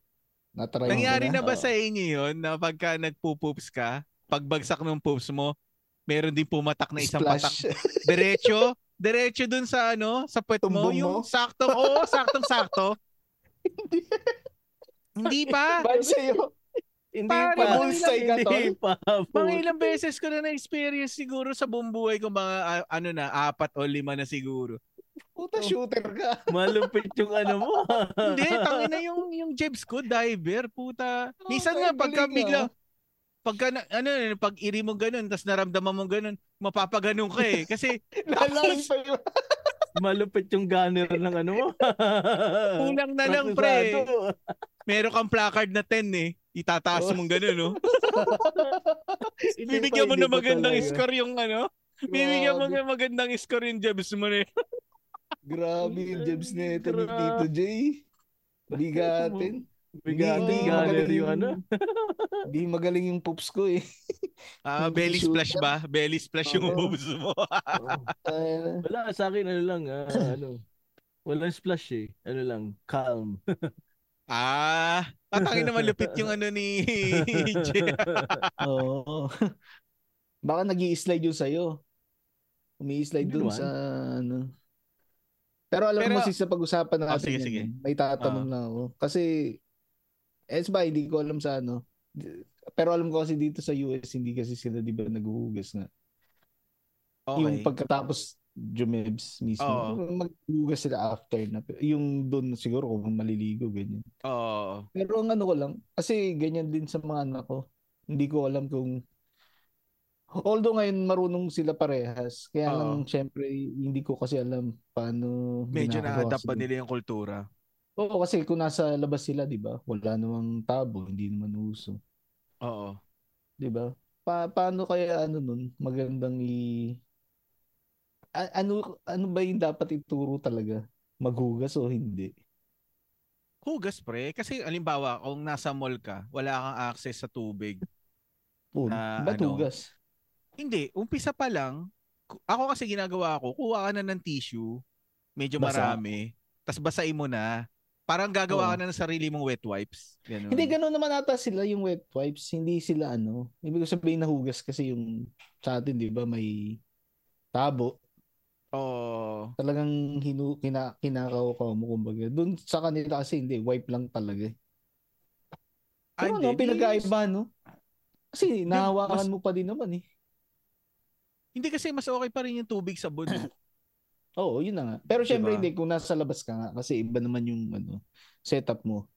Natry Nangyari na ba Oo. sa inyo yun na pagka nagpo-poops ka, pagbagsak ng poops mo, meron din pumatak na isang patak Splash. diretso, diretso dun sa ano, sa puwet mo, yung mo? saktong, oo, saktong sakto. Hindi pa. Bad sa'yo. Hindi pa. ba bullseye ka, Hindi pa. Mga ilang beses ko na na-experience siguro sa buong buhay ko mga ah, ano na, apat o lima na siguro. Puta shooter ka. Malupit yung ano mo. Hindi, tangin na yung, yung jebs ko, diver, puta. Minsan Okay, nga, pagka galing, bigla, pagka, ano, pag iri mo ganun, tapos naramdaman mo ganun, mapapaganon ka eh. Kasi Lalaking pa yun. Malupit yung gunner ng ano mo. kulang na lang, pre. Meron kang placard na 10 eh. Itataas mong ganun, no? Hindi Bibigyan mo na magandang score yung ano. Bibigyan mo na magandang score yung jebs mo na eh. Grabe yung jebs na ito ni Grabe. Tito J. Bigatin. Bigating Hindi gunner magaling yung ano. Hindi magaling yung poops ko eh. Ah, belly splash ba? Belly splash yung Oo. moves mo. Uh, Wala, sa akin ano lang, ah, ano. Walang splash eh. Ano lang, calm. ah, patangin naman lupit yung ano ni Jay. Oo. Baka nag slide yun sa'yo. Umi-slide dun sa ano. Pero alam Pero- mo kasi sa pag-usapan natin Oh, sige, yan, sige. eh. may tatanong Ah. lang ako. Kasi, eh ba, hindi ko alam sa ano. Pero alam ko kasi dito sa US, hindi kasi sila di ba naghuhugas nga. Yung Okay. pagkatapos Jumebs mismo. Oo. Maghuhugas sila after na. Yung doon siguro kung maliligo, ganyan. Oo. Pero ang ano ko lang, kasi ganyan din sa mga anak ko. Hindi ko alam kung Although ngayon marunong sila parehas, kaya Oo. lang syempre hindi ko kasi alam paano Medyo na-adapt pa sila. nila yung kultura. Oo, kasi kung nasa labas sila, 'di ba? Wala namang tabo, hindi naman uso, Oo. 'di ba? Pa paano kaya ano nun, magandang i A- ano ano ba yung dapat ituro talaga? Maghugas o hindi? Hugas pre. Kasi alimbawa, kung nasa mall ka, wala kang access sa tubig. Po, Na ba't ano? hugas? Hindi, umpisa pa lang, ako kasi ginagawa ko, kuha ka na ng tissue, medyo Basa. marami, tas basain mo na. Parang gagawa Oo. ka na ng sarili mong wet wipes. Ganun. Hindi ganoon naman ata sila yung wet wipes, hindi sila ano. Ibig sabihin nahugas kasi yung sa atin, 'di ba, may tabo. Oo. Talagang hinu kina, kinakaw mo kumbaga. Doon sa kanila kasi hindi, wipe lang talaga. eh. Ay, Pero ano, pinagkaiba, no? Kasi nahawakan mas- mo pa din naman eh. Hindi kasi mas okay pa rin yung tubig sa bud. Oo, yun na nga. Pero syempre Diba? hindi kung nasa labas ka nga kasi iba naman yung ano, setup mo.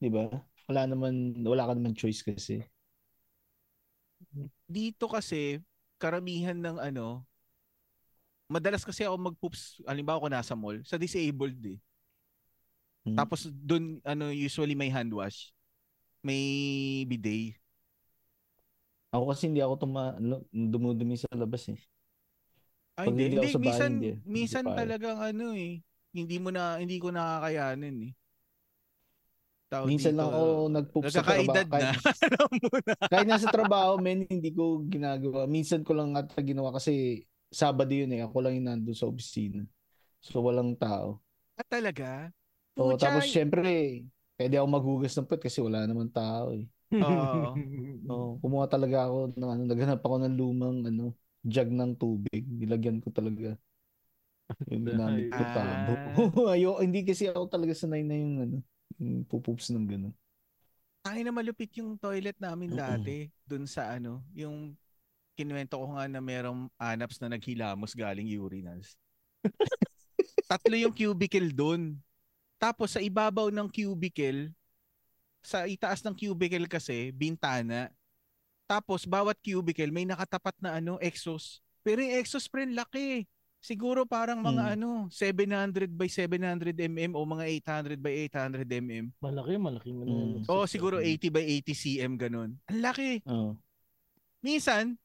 'Di ba? Wala naman wala ka naman choice kasi. Dito kasi, karamihan ng ano, madalas kasi ako mag-poops, halimbawa ko nasa mall, sa disabled eh. Hmm. Tapos doon ano usually may hand wash. May bidet. Ako kasi hindi ako tuma, dumudumi sa labas eh. Ay, Pag hindi. hindi Hindi, minsan, hindi. Hindi minsan kaya. talagang ano eh. Hindi mo na, hindi ko nakakayanin eh. Tawag Minsan dito, lang ako nagpoop sa trabaho. na. Kahit, nasa trabaho, men, hindi ko ginagawa. Minsan ko lang ata ginawa kasi Sabado yun eh. Ako lang yung nandun sa opisina. So, walang tao. Ah, talaga? O, Pucha, tapos, syempre, pwede ako maghugas ng puwet kasi wala naman tao eh. Oo. So, kumuha talaga ako ng ano, naghanap ako ng lumang ano, jug ng tubig. Nilagyan ko talaga. Yung ginamit ko Ah. tabo. Ayo, hindi kasi ako talaga sanay na yung ano, yung pupoops ng gano'n. Ay na malupit yung toilet namin dati dun sa ano, yung kinuwento ko nga na merong anaps na naghilamos galing urinals. Tatlo yung cubicle dun. Tapos sa ibabaw ng cubicle, sa itaas ng cubicle kasi, bintana. Tapos bawat cubicle may nakatapat na ano, exhaust. Pero yung exhaust pre, laki. Siguro parang mga ano, 700 by 700 mm o mga 800 by 800 mm. Malaki, malaking ano. Mm. yun. O siguro 80 by 80 cm ganun. Ang laki. Oo. Minsan,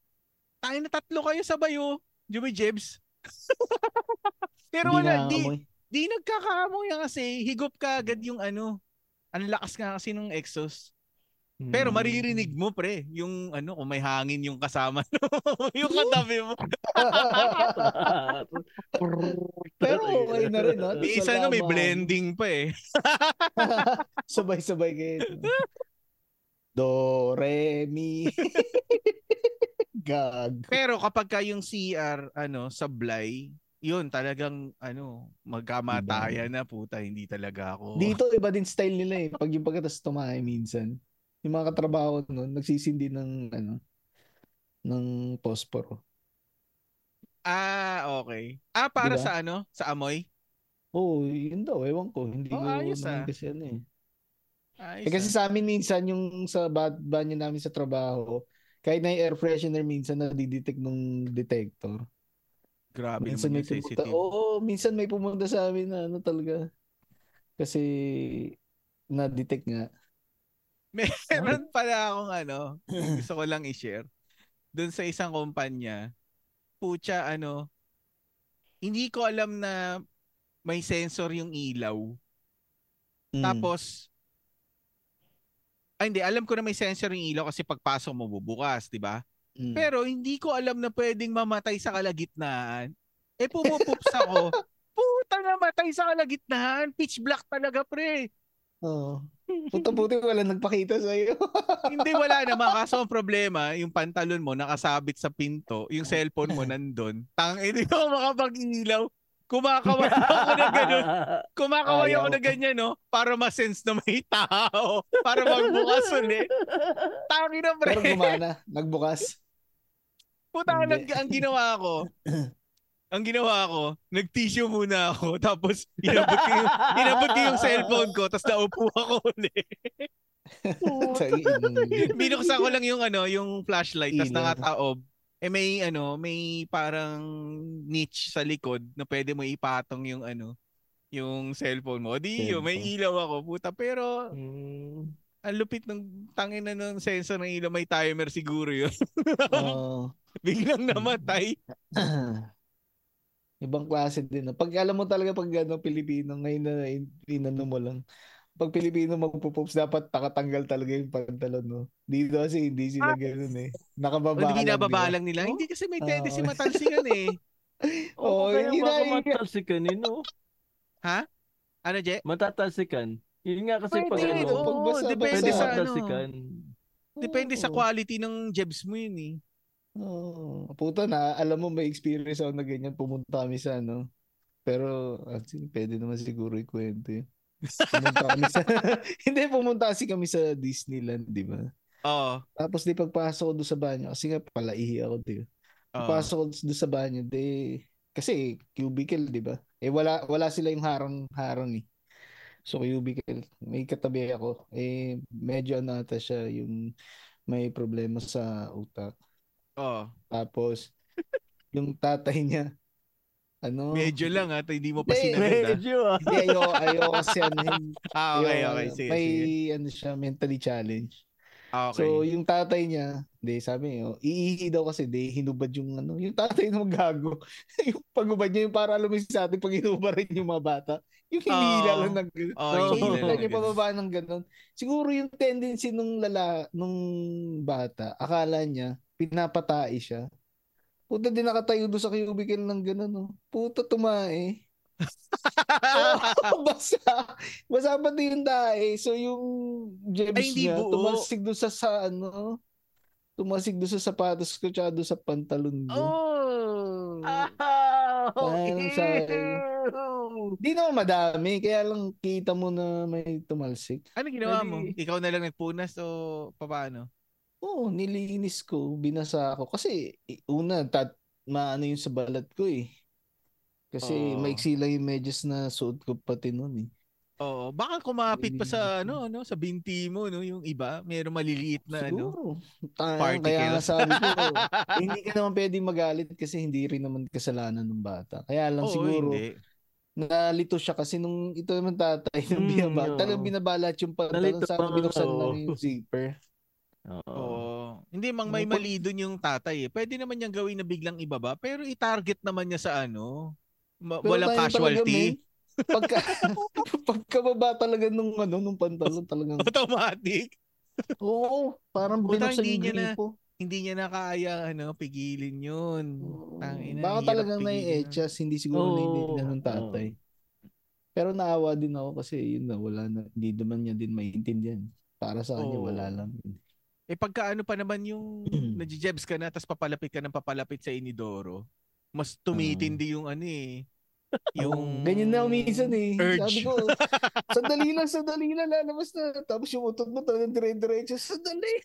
tayo na tatlo kayo sa bayo, Jimmy Jebs. Pero Hindi wala, di, di nagkakaamoy yan kasi higop ka agad yung ano. Ang lakas nga kasi nung exhaust. Pero Mm. maririnig mo pre, yung ano, kung may hangin yung kasama mo, yung katabi mo. Pero okay na rin, no? Di isa nga may blending pa eh. Sabay-sabay kayo. Do, re, mi. Gag. Pero kapag ka yung CR, ano, sablay, yun talagang ano, magkamatayan na puta, hindi talaga ako. Dito, iba din style nila eh. Pag yung pagkatas tumahay minsan. Yung mga katrabaho nun, nagsisindi ng, ano, ng posporo. Ah, okay. Ah, para Diba? sa ano? Sa amoy? Oo, oh, yun daw. Ewan ko. Hindi Oh, ko ayos, ah. kasi ano eh. Ayos, Eh, kasi ah. sa amin minsan, yung sa ba- banyo namin sa trabaho, kahit na air freshener minsan nadidetect nung detector. Grabe minsan naman may pumunta, sensitive. oo, minsan may pumunta sa amin na ano talaga. Kasi na-detect nga. Meron pala akong ano, gusto ko lang i-share. Doon sa isang kumpanya, pucha ano, hindi ko alam na may sensor yung ilaw. Mm. Tapos, ay hindi, alam ko na may sensor yung ilaw kasi pagpasok mo bubukas, di ba? Mm. Pero hindi ko alam na pwedeng mamatay sa kalagitnaan. Eh pumupups ako. Puta namatay sa kalagitnaan. Pitch black talaga pre. Oo. Puta puti wala nagpakita sa iyo. Hindi wala naman. Kaso ang problema, yung pantalon mo nakasabit sa pinto, yung cellphone mo nandun. Tang, hindi ko makapag-ilaw. Kumakaway ako na gano'n. Kumakaway ako na ganyan, no? Para ma-sense na may tao. Para magbukas ulit. Tangi na, pre. Pero gumana, nagbukas. Puta, ang, Hindi. ang ginawa ko, ang ginawa ko, nag-tissue muna ako, tapos inabot ko yung, inabot ko yung cellphone ko, tapos naupo ako ulit. Sa in- Binuksan ko lang yung ano, yung flashlight, tapos nakataob. Eh may ano, may parang niche sa likod na pwede mo ipatong yung ano, yung cellphone mo. Di yun, may ilaw ako, puta. Pero Mm. ang lupit ng tangin na ng sensor ng ilaw, may timer siguro yun. Oo. Biglang namatay. Ibang klase din. Pag alam mo talaga pag ano, Pilipino, ngayon na in- inano mo lang. Pag Pilipino magpo-pops, dapat nakatanggal talaga yung pantalon, no? Dito kasi hindi sila ganun eh. Nakababa Hindi lang, nila. Hindi kasi may tendency Oo. matalsikan eh. Oo, Oo, kaya hindi na- matalsikan eh, no? Ano, Je? Matatalsikan. Yun nga kasi Pwede, pag ano, oo, pagbasa- depende basa. sa ano. matalsikan. Depende sa Oo. quality ng jebs mo yun eh. Oo. Puta na, alam mo may experience ako na ganyan. Pumunta kami sa ano. Pero, actually, pwede naman siguro ikwento yun. Pumunta kami sa... Hindi, pumunta kasi kami sa Disneyland, di ba? Oo. Tapos di pagpasok ko doon sa banyo, kasi nga palaihi ako, di ba? Pagpasok ko doon sa banyo, di... Kasi cubicle, di ba? Eh wala wala sila yung harang-harang eh. So cubicle, may katabi ako. Eh medyo ano ata siya yung may problema sa utak. Oo. Tapos yung tatay niya ano Medyo lang ha, hindi mo pa Hindi, sinagad ha. Medyo ah. Hindi, ayo ayo kasi ano hin- Ah, okay, ayo, okay. Sige, may sige. ano siya mentally challenged. Ah, okay. So, yung tatay niya, di sabi niya, oh, iihi daw kasi, di hinubad yung ano, yung tatay na magago. yung pagubad niya, yung para alam mo sa atin, pag hinubad rin yung mga bata. Yung hinila Oo. lang ng gano'n. Oo, so, lang niya ng pababa ng gano'n. Siguro yung tendency nung lala, nung bata, akala niya, pinapatai siya. Puta, din nakatayo doon sa cubicle ng gano'n, no. Puta, tumae. Oo, basa. Basa pati yung dae. So, yung gems Ay, niya, buo. tumasig doon sa, sa ano, tumasig doon sa sapatos ko tsaka doon sa pantalon ko. oh. Oh, Parang sayang. Di naman madami, kaya lang kita mo na may tumalsik. Ano ginawa Dali. mo? Ikaw na lang nagpunas o paano? Oo, nilinis ko, binasa ko. Kasi, una, tat, maano yung sa balat ko eh. Kasi Oo. maiksi lang yung medyas na suot ko pati noon eh. Oo, baka kumapit pa sa ano, ano, sa binti mo, no, yung iba, mayroong maliliit na ano. Siguro. Tayang, Particles. kaya nga sabi ko, eh, hindi ka naman pwedeng magalit kasi hindi rin naman kasalanan ng bata. Kaya lang Oo, siguro, hindi. nalito siya kasi nung ito naman tatay nung Mm, binaba, oo. talagang binabalat yung pantalon sa binuksan lang yung zipper. Oo. Oo. Hindi mang may mali dun yung tatay eh. Pwede naman niyang gawin na biglang ibaba, pero i-target naman niya sa ano, ma- Pero walang talaga, casualty. men, Pagka, pagkababa talaga nung ano, nung pantalon talagang, Automatic. oo, parang binuksan hindi yung niya na- gripo. Hindi niya na kaya ano, pigilin yun. Tangina, Baka talagang nai-etchas, hindi siguro Oo, naiintindihan ng tatay. Pero naawa din ako kasi yun na, wala na, hindi naman niya din maintindihan. Para sa kanya, Oo. wala lang. Eh pagka ano pa naman yung nadjijebs ka na tapos papalapit ka ng papalapit sa inidoro, mas tumitindi yung ano eh. Yung Ganyan na minsan eh. urge. Sabi ko, sandali lang, sandali lang, lalabas na. Tapos yung utot mo talagang dire-diretso, sandali.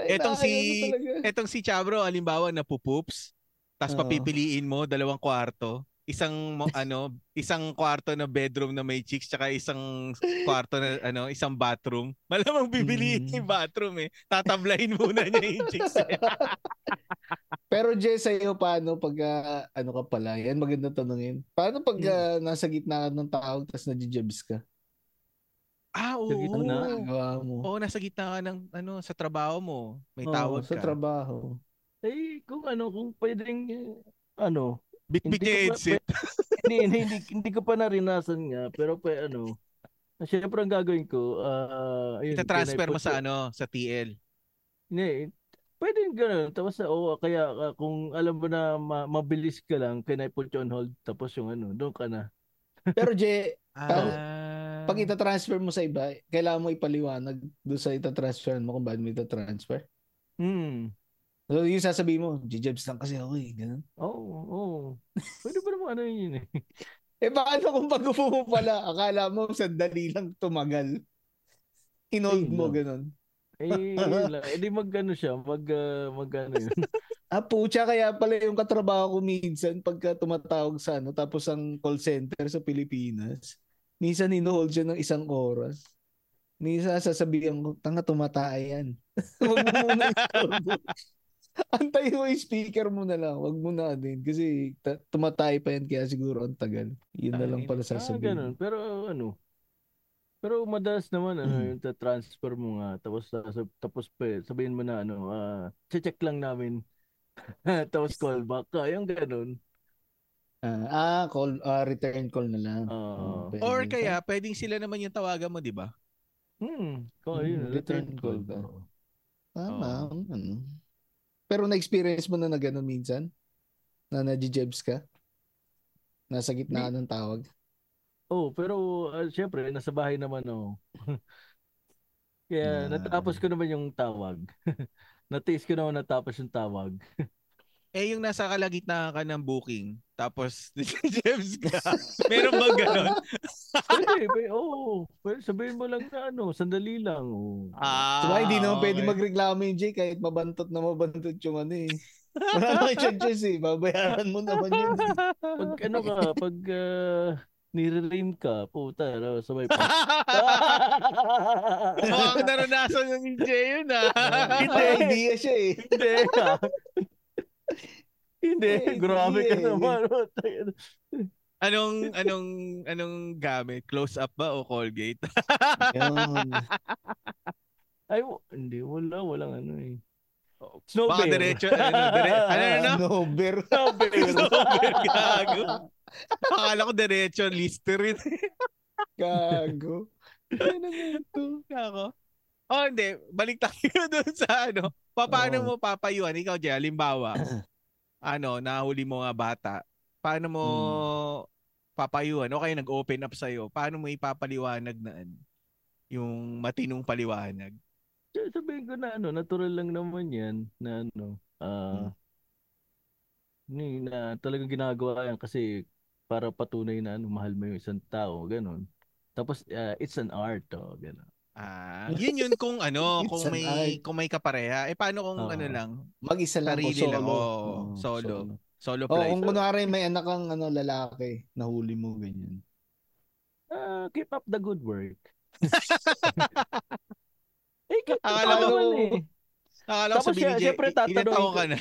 Ay, Etong si- na talaga. Etong si Chabro, alimbawa na pupups, tapos papipiliin mo dalawang kwarto, isang mo- ano, isang kwarto na bedroom na may chicks tsaka isang kwarto na ano, isang bathroom. Malamang bibiliin Mm. yung bathroom eh. Tatablahin muna niya yung chicks. Eh. Pero Jay, sa'yo paano pag ah, ano ka pala? Yan maganda tanungin. Paano pag ah, nasa gitna ka ng tawag tapos nadjijebs ka? ah, oo. Sa gitna? Ano ginagawa mo? Oo, nasa gitna ka ng ano, sa trabaho mo. May tawag sa ka. trabaho. Eh, kung ano, kung pwedeng, eh, ano, Hindi niya headset. hindi, hindi, hindi, hindi ko pa narinasan nga, pero pa ano, Siyempre ang gagawin ko, ah, ayun, Ita-transfer mo sa ano, sa TL. Hindi, pwede gano'n. Tapos, oo, kaya ah, kung alam mo na ma- mabilis ka lang, can I put you on hold? Tapos yung ano, doon ka na. Pero Jay, Ah. pag ita-transfer mo sa iba, kailangan mo ipaliwanag doon sa ita-transfer mo kung bakit mo ita-transfer. Hmm. So, yung sasabihin mo, jijebs lang kasi ako eh, ganun. Oo, oo. Pwede ba naman ano yun eh. Eh, paano kung pag upo mo pala, akala mo sandali lang tumagal. Inold mo, ganun. Eh, yun lang. Eh, di mag ano siya, mag, ah, mag ano yun. Ah, pucha, kaya pala yung katrabaho ko minsan pagka tumatawag sa ano, tapos ang call center sa Pilipinas, minsan inohold siya ng isang oras. Minsan sasabihan ko, tanga tumatay yan. Huwag mo muna. Antayin mo yung speaker mo na lang. Huwag mo na din. Kasi ta- tumatay pa yan kaya siguro ang tagal. Yun na lang pala Ah, sasabihin. ganun. Pero ano, pero madalas naman ano, yung transfer mo nga tapos tapos pa, sabihin mo na ano, ah, check lang namin. tapos call back ka, yung ganun. Ah, ah, call, ah, return call na lang. Oo. pwede. Or kaya, pwedeng sila naman yung tawagan mo, di ba? Hmm, call, Hmm, yun, return return call call. Tama. Oo. Ano. Pero na-experience mo na na gano'n minsan? Na nadjijebs ka? Nasa gitna ka ng tawag? Oh, pero ah, syempre nasa bahay naman oh. Kaya Ah. natapos ko naman yung tawag. Na-taste ko naman natapos yung tawag. Eh, yung nasa kalagitnaan ka ng booking, tapos James ka. Meron bang ganon? Pwede, pwede, oo. Pwede, sabihin mo lang na ano, sandali lang. Oh. Ah, So, hindi naman pwede okay. magreklamo yung Jay kahit mabantot na mabantot yung ano eh. Wala naman yung choice eh. Babayaran mo naman yun. eh. Pag ano ka, pag uh, nire-rain ka, puta, ano, sabay pa. Mukhang naranasan ng Jay yun ah. Hindi, idea siya eh. Hindi. ah. Hindi, Eh, grabe ka naman. anong, anong, anong gamit? Close up ba o Colgate? Yun. Ay, w- hindi. Wala, walang ano eh. Baka Snowbear. diretso, ano, dire, ano, ano, Nober. Snowbear. Snowbear, gago. Akala ko diretso, Listerine. Gago. Ano nga to? Ako. Oh, hindi. Balik tayo dun sa ano. Pa- Paano Oo. mo papayuan? Ikaw, Jay, halimbawa, ano, nahuli mo nga bata. Paano mo papayuan? O kaya nag-open up sa'yo. Paano mo ipapaliwanag na ano? Yung matinong paliwanag. Sabihin ko na ano, natural lang naman yan na ano, ah, ni na talagang ginagawa yan kasi para patunay na ano, mahal mo yung isang tao, ganun. Tapos ah, it's an art, oh, ganun. Ah, yun yun kung ano, It's kung may art. kung may kapareha. Eh paano kung Oo. ano lang, Mag-isa lang ko, sarili solo. lang. Oo, solo. Solo Oh, flight. kung kunwari may anak kang ano, lalaki, nahuli mo ganyan. Ah, keep up the good work. eh, keep Akala ko- eh. Akala ko Tapos sabihin ni siya- Jay, syempre i- ilan tatanungin ka na?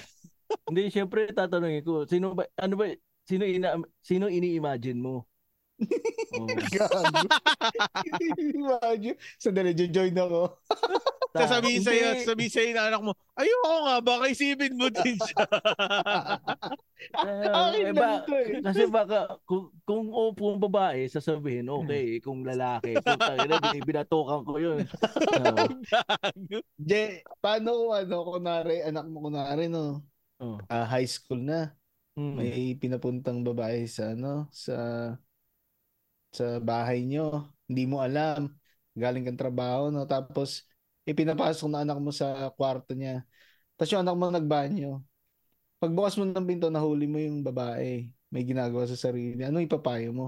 Hindi, syempre tatanungin ko, sino ba, ano ba, sino ina, sino ini-imagine mo? Oh. Gago. Imagine. Sandali, join ako. Sasabihin Hindi. sa'yo, sasabihin sa'yo ng anak mo, ayoko nga, baka isipin mo din siya. Ah, Akin eh, lang ba- to eh. Kasi baka kung kung o kung babae sasabihin okay, kung lalaki puta ina binatokan ko 'yun. Gago. Je, paano kung ano, kunwari, anak mo kunwari, no? oh. Ah, high school na. Mm. May pinapuntang babae sa ano, sa sa bahay nyo. Hindi mo alam. Galing kang trabaho, no? Tapos, ipinapasok na anak mo sa kwarto niya. Tapos yung anak mo nagbanyo. Pagbukas mo ng pinto, nahuli mo yung babae. May ginagawa sa sarili. Anong ipapayo mo?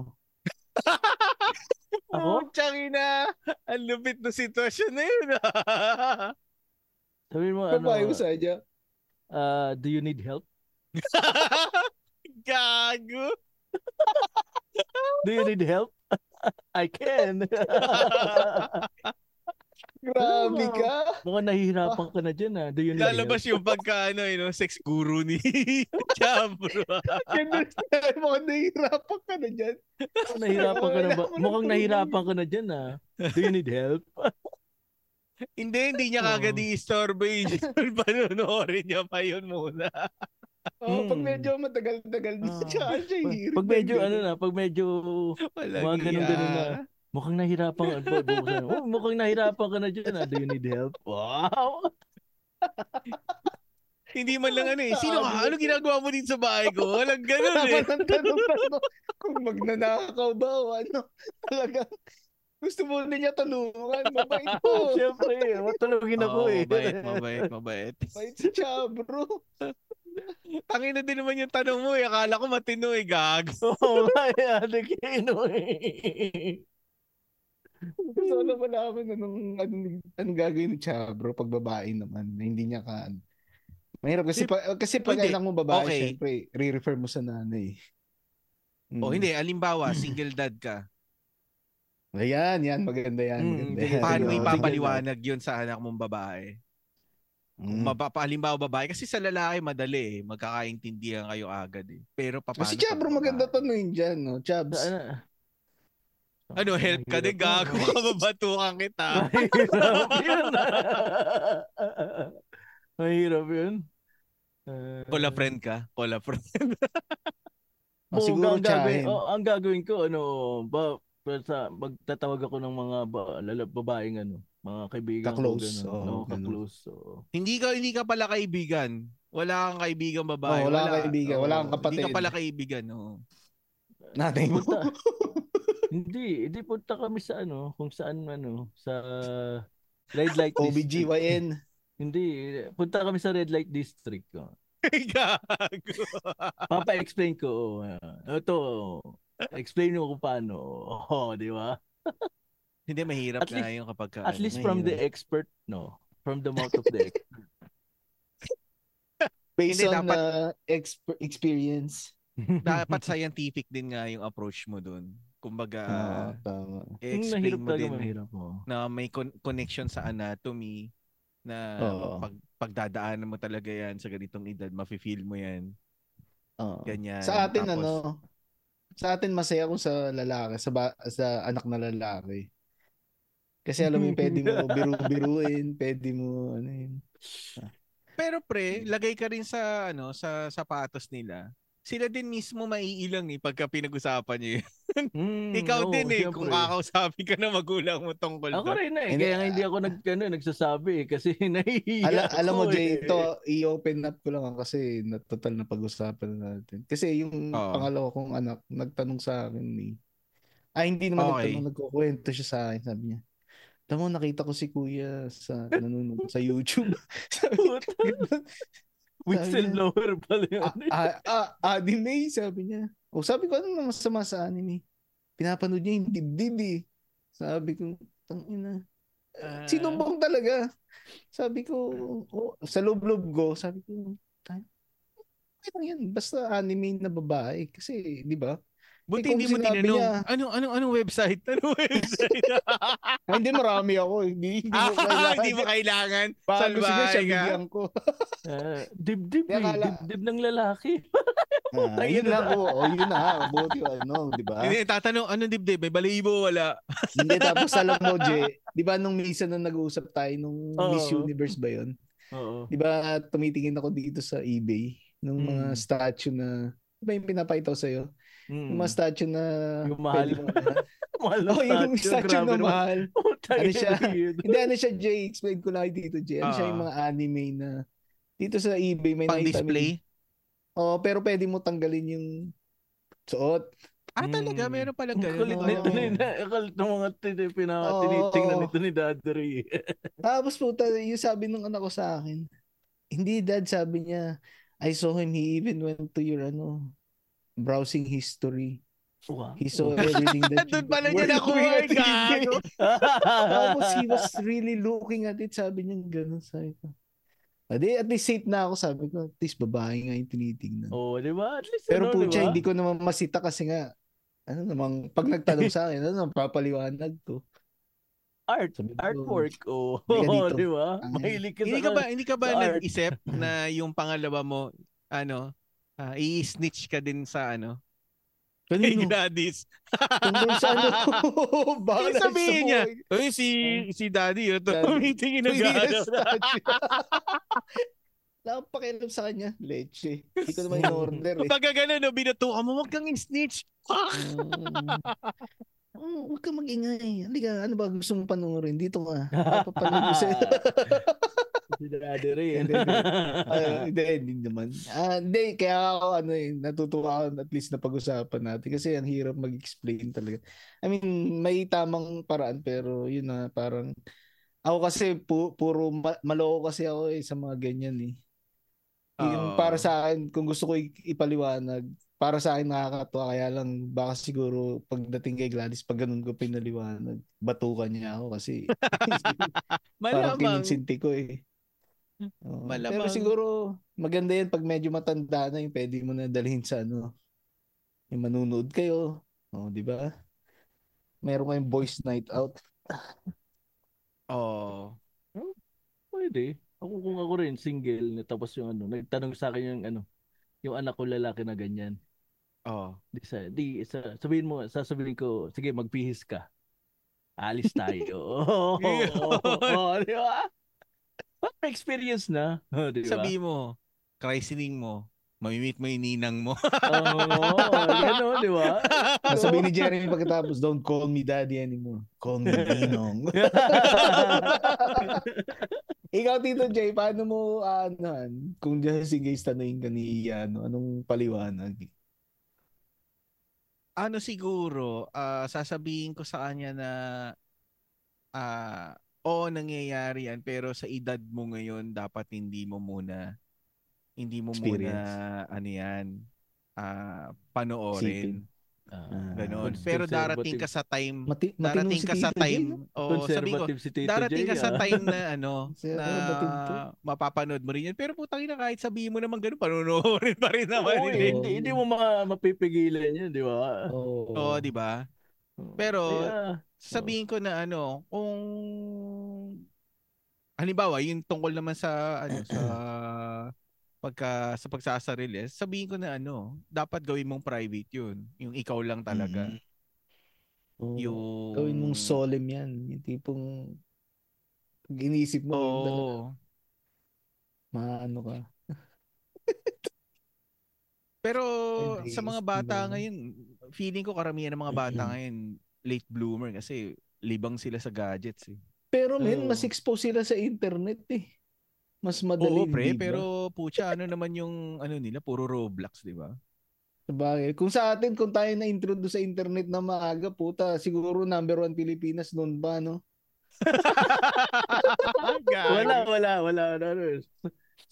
Ako? Oh, na. Ang lupit na sitwasyon na yun. ah. Sabihin mo ano, Ipapayo mo sa kanya. ah, do you need help? Gago. Do you need help? I can. Grabe ka. Mukhang nahihirapan ka na dyan ah. Do you need Lalabas help? yung pagka ano, you know, sex guru ni Chambro. Mukhang nahihirapan ka na dyan. Mukhang nahihirapan ka na ba? Mukhang na- nahihirapan ka na dyan ah. Do you need help? hindi, hindi niya kagad Oo. i-istorbo yun. Panonoorin niya pa yun muna. Oh, pag Hmm. medyo matagal-tagal na Ah. siya, siya Pag, medyo ano na, pag medyo Walang Mga ganun-ganun na. mukhang nahihirapan ka. Oh, mukhang nahihirapan ka na dyan ah. Do you need help? Wow! Hindi man lang ano eh. Sino ka? Ano ginagawa mo din sa bahay ko? Walang ganun eh. Dapat ang tanong-tanong kung magnanakaw ba o ano. Talagang gusto mo na niya tulungan. Mabait po. Siyempre, matulogin ako Oo, eh. mabait, mabait, mabait. Mabait si Chabro. Tangin na din naman yung tanong mo eh. Akala ko matino eh, gag. Oo nga eh, adik yun eh. Gusto ko na malaman anong, anong, anong gagawin ni Chabro pag babae naman. Na hindi niya ka... Mahirap kasi, pa, kasi pag Hindi. anak mo babae, Okay. syempre, re-refer mo sa nanay. Mm. O hindi, alimbawa, single dad ka. Ayan, yan. Maganda yan. Mm, Maganda sige, yan. Paano ipapaliwanag yun sa anak mong babae? Mm. Mapa, halimbawa babae, kasi sa lalaki madali eh. Magkakaintindihan kayo agad eh. Pero paano Kasi pag Chabro, maganda tanongin dyan, no? Chabs. Ano? Ano, help ka din, gago ka, babatukan kita. Mahirap yun. Mahirap yun. Uh, Pola friend ka? Pola friend. Oh, siguro ang gagawin, oh, ang gagawin ko ano ba sa magtatawag ako ng mga ba, lala, babaeng ano, mga kaibigan Ka-close, ko ganun. Oo, ganun. ka-close. oo. hindi ka hindi ka pala kaibigan. Wala kang kaibigan babae. Oh, wala kang kaibigan, wala kang Oo, Hindi kapatid. ka pala kaibigan, oo. Nanay mo. Punta. hindi, hindi punta kami sa ano, kung saan ano, sa red light district. OBGYN. Hindi, punta kami sa red light district ko. Gago. Papa-explain ko. Uh, ito, explain mo kung paano. Oh, di ba? Hindi mahirap At na least- yung kapag ka, At ano, least from the mahirap. expert, no? From the mouth of the expert. Based Hindi, on dapat- uh, exp- experience. dapat scientific din nga yung approach mo dun. Kumbaga, Oo, tama. Mahirap mo din mahirap mo. na may con- connection sa anatomy na Oo. pag pagdadaanan mo talaga yan sa ganitong edad, mafe-feel mo yan. Oo. Ganyan. Sa atin Tapos, ano, sa atin masaya kung sa lalaki, sa ba- sa anak na lalaki. Kasi alam mo, pwede mo biru-biruin, pwede mo, ano yun. Pero pre, lagay ka rin sa ano sa sapatos nila. Sila din mismo maiilang eh pagka pinag-usapan niyo. yun. Mm, Ikaw oo, din eh kung kakausapin ka ng magulang mo tungkol Ako doon. rin na eh. Hindi, Kaya nga hindi ako nag, ano, nagsasabi eh. Kasi nahihiya Ala, ako alam mo, Jay, eh. ito, i-open up ko lang ah, kasi total na pag-usapan na natin. Kasi yung Oo. pangalawa kong anak, nagtanong sa akin eh. Ah, hindi naman Okay. nagtanong, nagkukwento siya sa akin. Sabi niya, Tamo, nakita ko si kuya sa nanonood sa YouTube. sabi Puta. niya, Whistleblower pala yun. ah, ah, ah, anime, sabi niya. O sabi ko, ano na masama sa anime? Pinapanood niya yung dibdib eh. Sabi ko, tangina. Ah. Sinumbong talaga. Sabi ko, oh, sa loob-loob ko, sabi ko, "Tay, okay lang yan. Basta anime na babae. Kasi, di ba? Buti Eh, hindi mo tinanong, niya- anong, anong, anong website? Anong website? Hindi, marami ako. Hindi, hindi mo ah, kailangan. hindi mo kailangan. Niya Salbahe siya, bigyan ko. Ah, dibdib eh. kala- Dibdib ng lalaki. Ah, yun lang ko. O, yun na. Buti ano, di ba? Hindi, tatanong, anong dibdib? May balibo, wala. Hindi, tapos alam mo, Jay, di ba nung minsan na nag-uusap tayo nung Oo. Miss Universe ba yun? Oo. Di ba tumitingin ako dito sa eBay nung mga Mm. statue na, di ba yung pinapakita ko sa'yo? Mm. Yung mga statue na Yung mahal. Mahal na oh, yung statue, statue na mahal. Ano siya? Hindi, ano siya, Jay? Explain ko lang dito, Jay. Ano siya Ah. yung mga anime na dito sa eBay may Pang display? Oo, pero pwede mo tanggalin yung suot. Ah, talaga? Mm. Meron palang Ang ganun. kulit Oo. nito ni ang kulit ng mga tin- pina, Oo. tinitingnan nito ni Dadri. Tapos puta, yung sabi ng anak ko sa akin, hindi dad, sabi niya, I saw him, he even went to your ano, browsing history. Wow. He saw everything that Doon pala niya were nakuha, doing at the gago. Tapos he was really looking at it, sabi niya gano'n, sabi ko. Adi, at least safe na ako, sabi ko, at least babae nga yung tinitingnan. Oo, di ba? At least Pero ano, pucha, di ba? hindi ko naman masita kasi nga, ano namang, pag nagtanong sa akin, ano namang papaliwanag ko. Art. Sabi ko, Artwork. Oo, dito. di ba? Ang- Mahilig ka Hindi sa... ka ba hindi ka ba sa nag-isip na yung pangalawa mo ano, ah, i-snitch ka din sa ano? Kay Kanino? Gladys. Tungkol sa ano? Yung sabihin sa niya, buhay. Uy, si si Daddy, yun, Daddy. tumitingin na gano'n. Wala akong pakialam sa kanya. Leche. Hindi ko naman in-order eh. Pagka gano'n, no, binatukan mo, huwag kang snitch. Mm. Oh, huwag kang mag-ingay. Halika, ano ba gusto mong panoorin? Dito ka. Papapanood ko sa'yo. Hindi, hindi. Ah, hindi, hindi naman. Ah, hindi, kaya ako ano eh, natutuwa ako at least na pag-usapan natin kasi ang hirap mag-explain talaga. I mean, may tamang paraan pero yun na parang ako kasi pu- puro ma- maloko kasi ako eh sa mga ganyan eh. Yung Oo. para sa akin, kung gusto ko ipaliwanag, para sa akin nakakatuwa kaya lang baka siguro pagdating kay Gladys pag ganun ko pinaliwanag, batukan niya ako kasi parang kinonsinti ko eh. Oo. Pero siguro maganda yan pag medyo matanda na yung pwede mo na dalhin sa ano. Yung manunood kayo. Oh, di ba? Meron kayong boys night out. Oh. Pwede. Ako kung ako rin, single, tapos yung ano, nagtanong sa akin yung ano, yung anak ko lalaki na ganyan. Oh. Di, sa, di sa, sabihin mo, sasabihin ko, sige, magpihis ka. Alis tayo. Oo, Yun. oo, oo, di ba? Experience na. Oh, di ba? Sabi mo, christening mo, mamimit mo yung ninang mo. Oo, gano'n, di ba? Nasabi ni Jeremy pagkatapos, don't call me daddy anymore. Call me Ninong. Ikaw, Tito Jay, paano mo, ano, kung dyan si Gays tanongin ka ni ano, anong paliwanag? Ano siguro, ah, sasabihin ko sa kanya na ah oo, nangyayari yan, pero sa edad mo ngayon, dapat hindi mo muna, hindi mo muna, Experience. ano yan, ah panoorin. Ah, Ganon. Pero darating ka sa time, Mati, darating si ka sa time, oh, sabi ko, si Tito darating J, ka sa ah. time na ano, na ano, mapapanood mo rin yan. Pero putang ina kahit sabihin mo naman ganun, panonoorin pa rin naman. Oo, yun eh, hindi, hindi mo ma- mapipigilan yun, di ba? Oo. Oo, di ba? Pero, Kaya, sabihin ko na ano, kung halimbawa, yung tungkol naman sa ano sa pagka sa pagsasarili, sabihin ko na ano, dapat gawin mong private 'yun, yung ikaw lang talaga. Mhm. Oo. Yung... Gawin mong solemn yan. Yung tipong pag inisip mo, yung talaga, maano ka. Pero Ay, sa mga bata ngayon, feeling ko karamihan ng mga bata ngayon late bloomer kasi libang sila sa gadgets eh. Pero men, Oo. mas expose sila sa internet eh. Mas madali, Oo, pre, pero pucha, ano naman yung ano nila, puro Roblox, di ba? Sabagay. Kung sa atin, kung tayo na-introduce sa internet na maaga, puta, siguro number one Pilipinas noon pa, no? Wala, wala, wala. Ano, ano.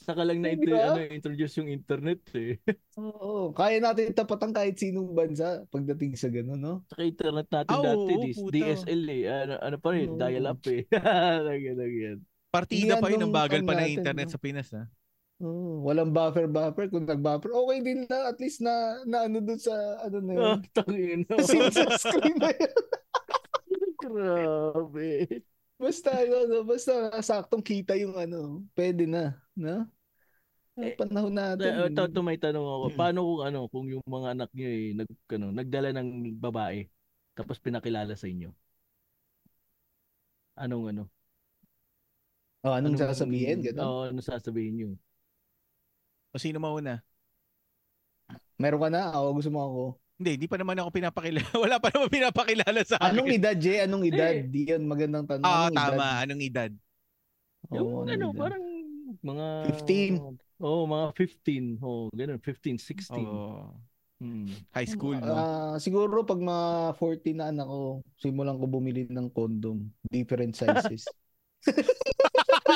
Saka lang na ba? ano, introduce yung internet eh. Oo. Kaya natin tapatan kahit sinong bansa pagdating sa gano'n, no? Saka internet natin Ah, dati, puta. DSL eh. Ano, ano pa rin, Oo. dial-up eh. Lagyan, lagyan. Partida pa yun, ang bagal pa ng internet no? sa Pinas, ha? Oo. Walang buffer-buffer. Kung nag-buffer, okay din na. At least na, na ano doon sa, ano na yun. Oh, tangin. Kasi sa screen na yun. Grabe. Basta, ano, basta saktong kita yung ano. Pwede na. No? Eh, Panahon natin. Ito, ito may tanong ako. Paano kung ano, kung yung mga anak niyo eh, nag, ano, nagdala ng babae, tapos pinakilala sa inyo? Anong ano? Oh, anong Anong- sasabihin? Ganun? Oo, ano sasabihin niyo? O sino mauna? Meron ka na? Ako gusto mo ako. Hindi, di pa naman ako pinapakilala. Wala pa naman pinapakilala sa akin. Anong edad, Jay? Anong edad? Eh. Di yan magandang tanong. Ah, Anong tama. edad? Anong edad? Oo, Yung anong ano, edad? parang mga 15. Oo, oh, mga 15. Oh, ganun, 15, 16. Oh, Hmm. high school, no? Ah, siguro pag mga 40 na anak ko, simulan ko bumili ng condom. Different sizes.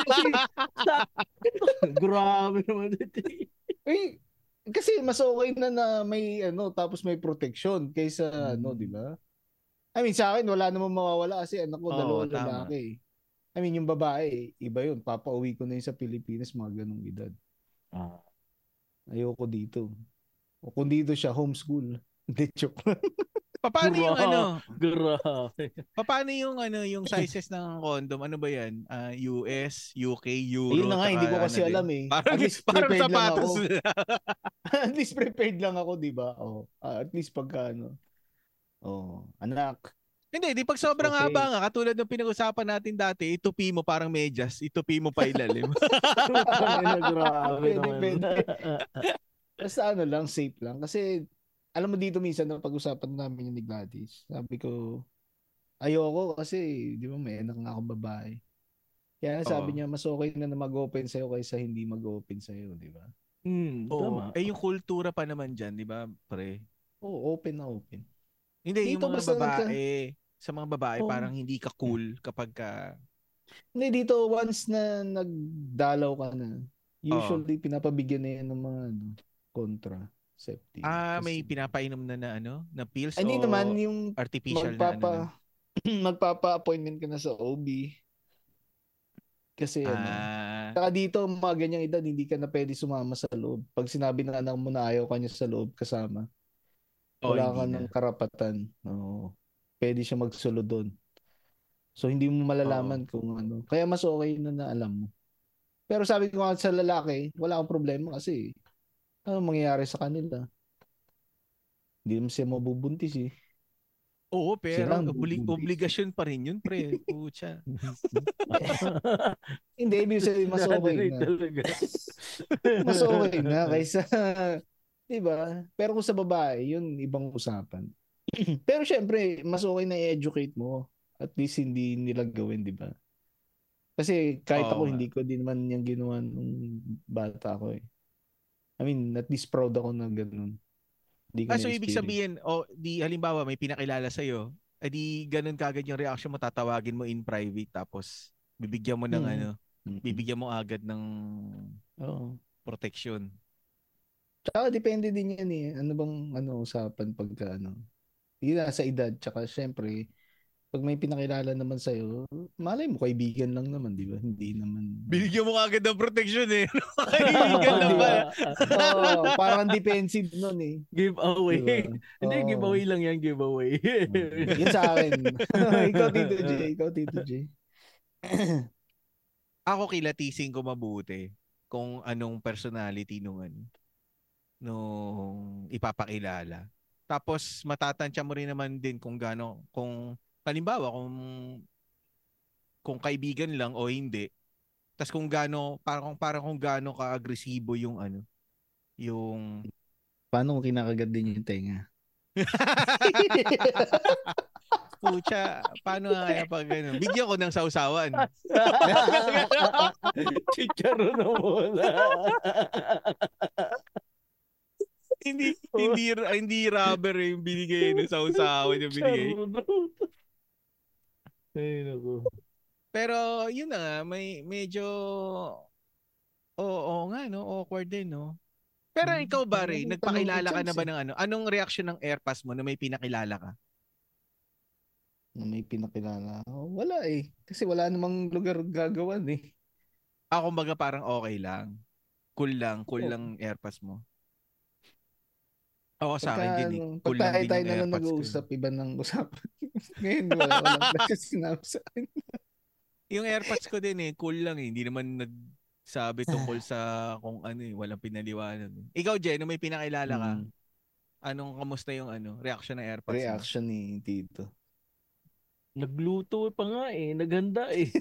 Grabe naman ito. eh, kasi mas okay na na may ano tapos may protection kaysa Hmm. ano, di ba? I mean, sa akin wala namang mawawala kasi anak ko dalawa tama. lalaki. I mean, yung babae, iba yun. Papauwi ko na yun sa Pilipinas, mga ganong edad. Ah. Ayoko dito. O kung dito siya, homeschool. Hindi, joke lang. Pa- Paano yung ano? Grabe. Pa- Paano yung ano, yung sizes ng condom? Ano ba 'yan? Ah, US, UK, Euro. Ayun na nga, hindi ko ano kasi din? alam eh. Parang, At least parang sapatos. ako. at least prepared lang ako, di ba? Oh, ah, at least pagka ano. Oh, anak. Hindi, di pag sobrang Okay. haba nga, katulad ng pinag-usapan natin dati, itupi mo parang medyas, itupi mo pa ilalim. Ano, grabe Pwede, naman. pwede. Basta ano lang, safe lang. Kasi, alam mo dito minsan na pag-usapan namin yung ni Gladys. Sabi ko, ayoko kasi, di ba, may anak nga akong babae. Kaya sabi Oo. niya, mas okay na na mag-open sa'yo kaysa hindi mag-open sa'yo, di ba? Hmm, Oo. tama. Eh yung kultura pa naman dyan, di ba, pre? Oo, open na open. Hindi, Dito yung mga basta babae, sa mga babae, Oo. parang hindi ka cool kapag ka... Hindi, dito, once na nagdalaw ka na, usually pinapabigyan na yan ng mga ano, contraceptive. Ah, may pinapainom na na ano, na pills Ay, Hindi o naman, yung artificial na ano. magpapa, na? magpapa-appointment ka na sa OB. Kasi ano, Ah, saka dito, mga ganyang edad, hindi ka na pwede sumama sa loob. Pag sinabi ng anak mo na ayaw ka niya sa loob kasama, oh, wala ka ng karapatan. Oo. Pwede siya magsulo doon. So, hindi mo malalaman kung ano. Kaya mas okay na na alam mo. Pero sabi ko nga sa lalaki, wala akong problema kasi ano mangyayari sa kanila? Hindi naman siya mabubuntis eh. Oo, pero obli- obligasyon pa rin yun, pre. Pucha. Hindi, ibig sabihin mas okay na. talaga. Mas okay na kaysa, di ba? Pero kung sa babae, yun ibang usapan. Pero syempre, mas okay na i-educate mo. At least hindi nila gawin, di ba? Kasi kahit Oo ako, nga. hindi ko din naman yung ginawa nung bata ko eh. I mean, at least proud ako na ganun. Hindi ko Ah, so ibig sabihin, o di halimbawa may pinakilala sa'yo, eh di ganun kagad yung reaction mo, tatawagin mo in private tapos bibigyan mo ng Mm. ano, bibigyan mo agad ng Oo. protection. Tsaka depende din yan eh. Ano bang ano usapan pagka ano. Yun na sa edad. Tsaka syempre, pag may pinakilala naman sa'yo, malay mo, kaibigan lang naman, di ba? Hindi naman. Binigyan mo agad ng protection eh. Kaibigan lang ba? Oo, parang defensive nun eh. Giveaway. Di ba? Hindi, Oo. giveaway lang yan, giveaway. Yun sa akin. ikaw, Tito J. Ikaw, Tito J. Ako kilatisin ko mabuti kung anong personality nung ano, nung ipapakilala. Tapos matatansya mo rin naman din kung gaano kung halimbawa kung kung kaibigan lang o hindi. Tapos kung gaano parang parang kung gaano ka-agresibo yung ano yung Paano kung kinakagat din yung tenga? Pucha, paano nga kaya pag ano? Bigyan ko ng sausawan. Chicharo na muna. hindi hindi hindi rubber yung binigay ng sausawan yung binigay. Ay, naku. Pero yun na nga, may medyo oo, oo nga no, awkward din no. Pero Hmm, ikaw ba Ray, nagpakilala ka na ba ng ano? Anong reaction ng airpass mo na may pinakilala ka? Na May pinakilala. Oh, wala eh. Kasi wala namang lugar gagawan eh. Ako kumbaga parang okay lang. Cool lang, cool Oo. lang airpass mo. Ako sa akin din eh. ano, Cool pag lang tayo tayo yung na lang ko. eh. nag-uusap, iba nang usapan. Ngayon, wala, walang klase sinabi sa akin. Yung airpads ko din eh, cool lang eh. Hindi naman nagsabi tungkol sa kung ano eh, walang pinaliwanag. eh. Ikaw, Jen, may pinakilala ka, Mm, anong kamusta yung ano, reaction ng airpads mo? reaction ni Tito. Nagluto pa nga eh. Naghanda eh.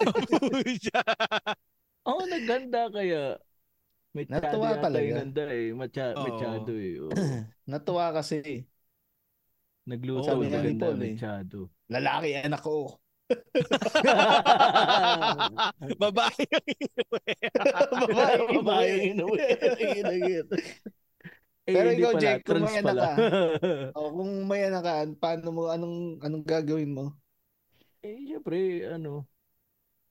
Oo, naghanda kaya. May Natuwa talaga. yung handa eh. Macha, Oo. Machado eh. Oo. Natuwa kasi Nagluto, Sabi nga ni naghanda, Paul eh. machado. lalaki anak ko. Babae yung inuwi. Babae, Babae yung inuwi. Eh, Pero ikaw, pala, Jake, kung trans may anak pala. O kung may anak ka, paano mo, anong, anong gagawin mo? eh, syempre, ano,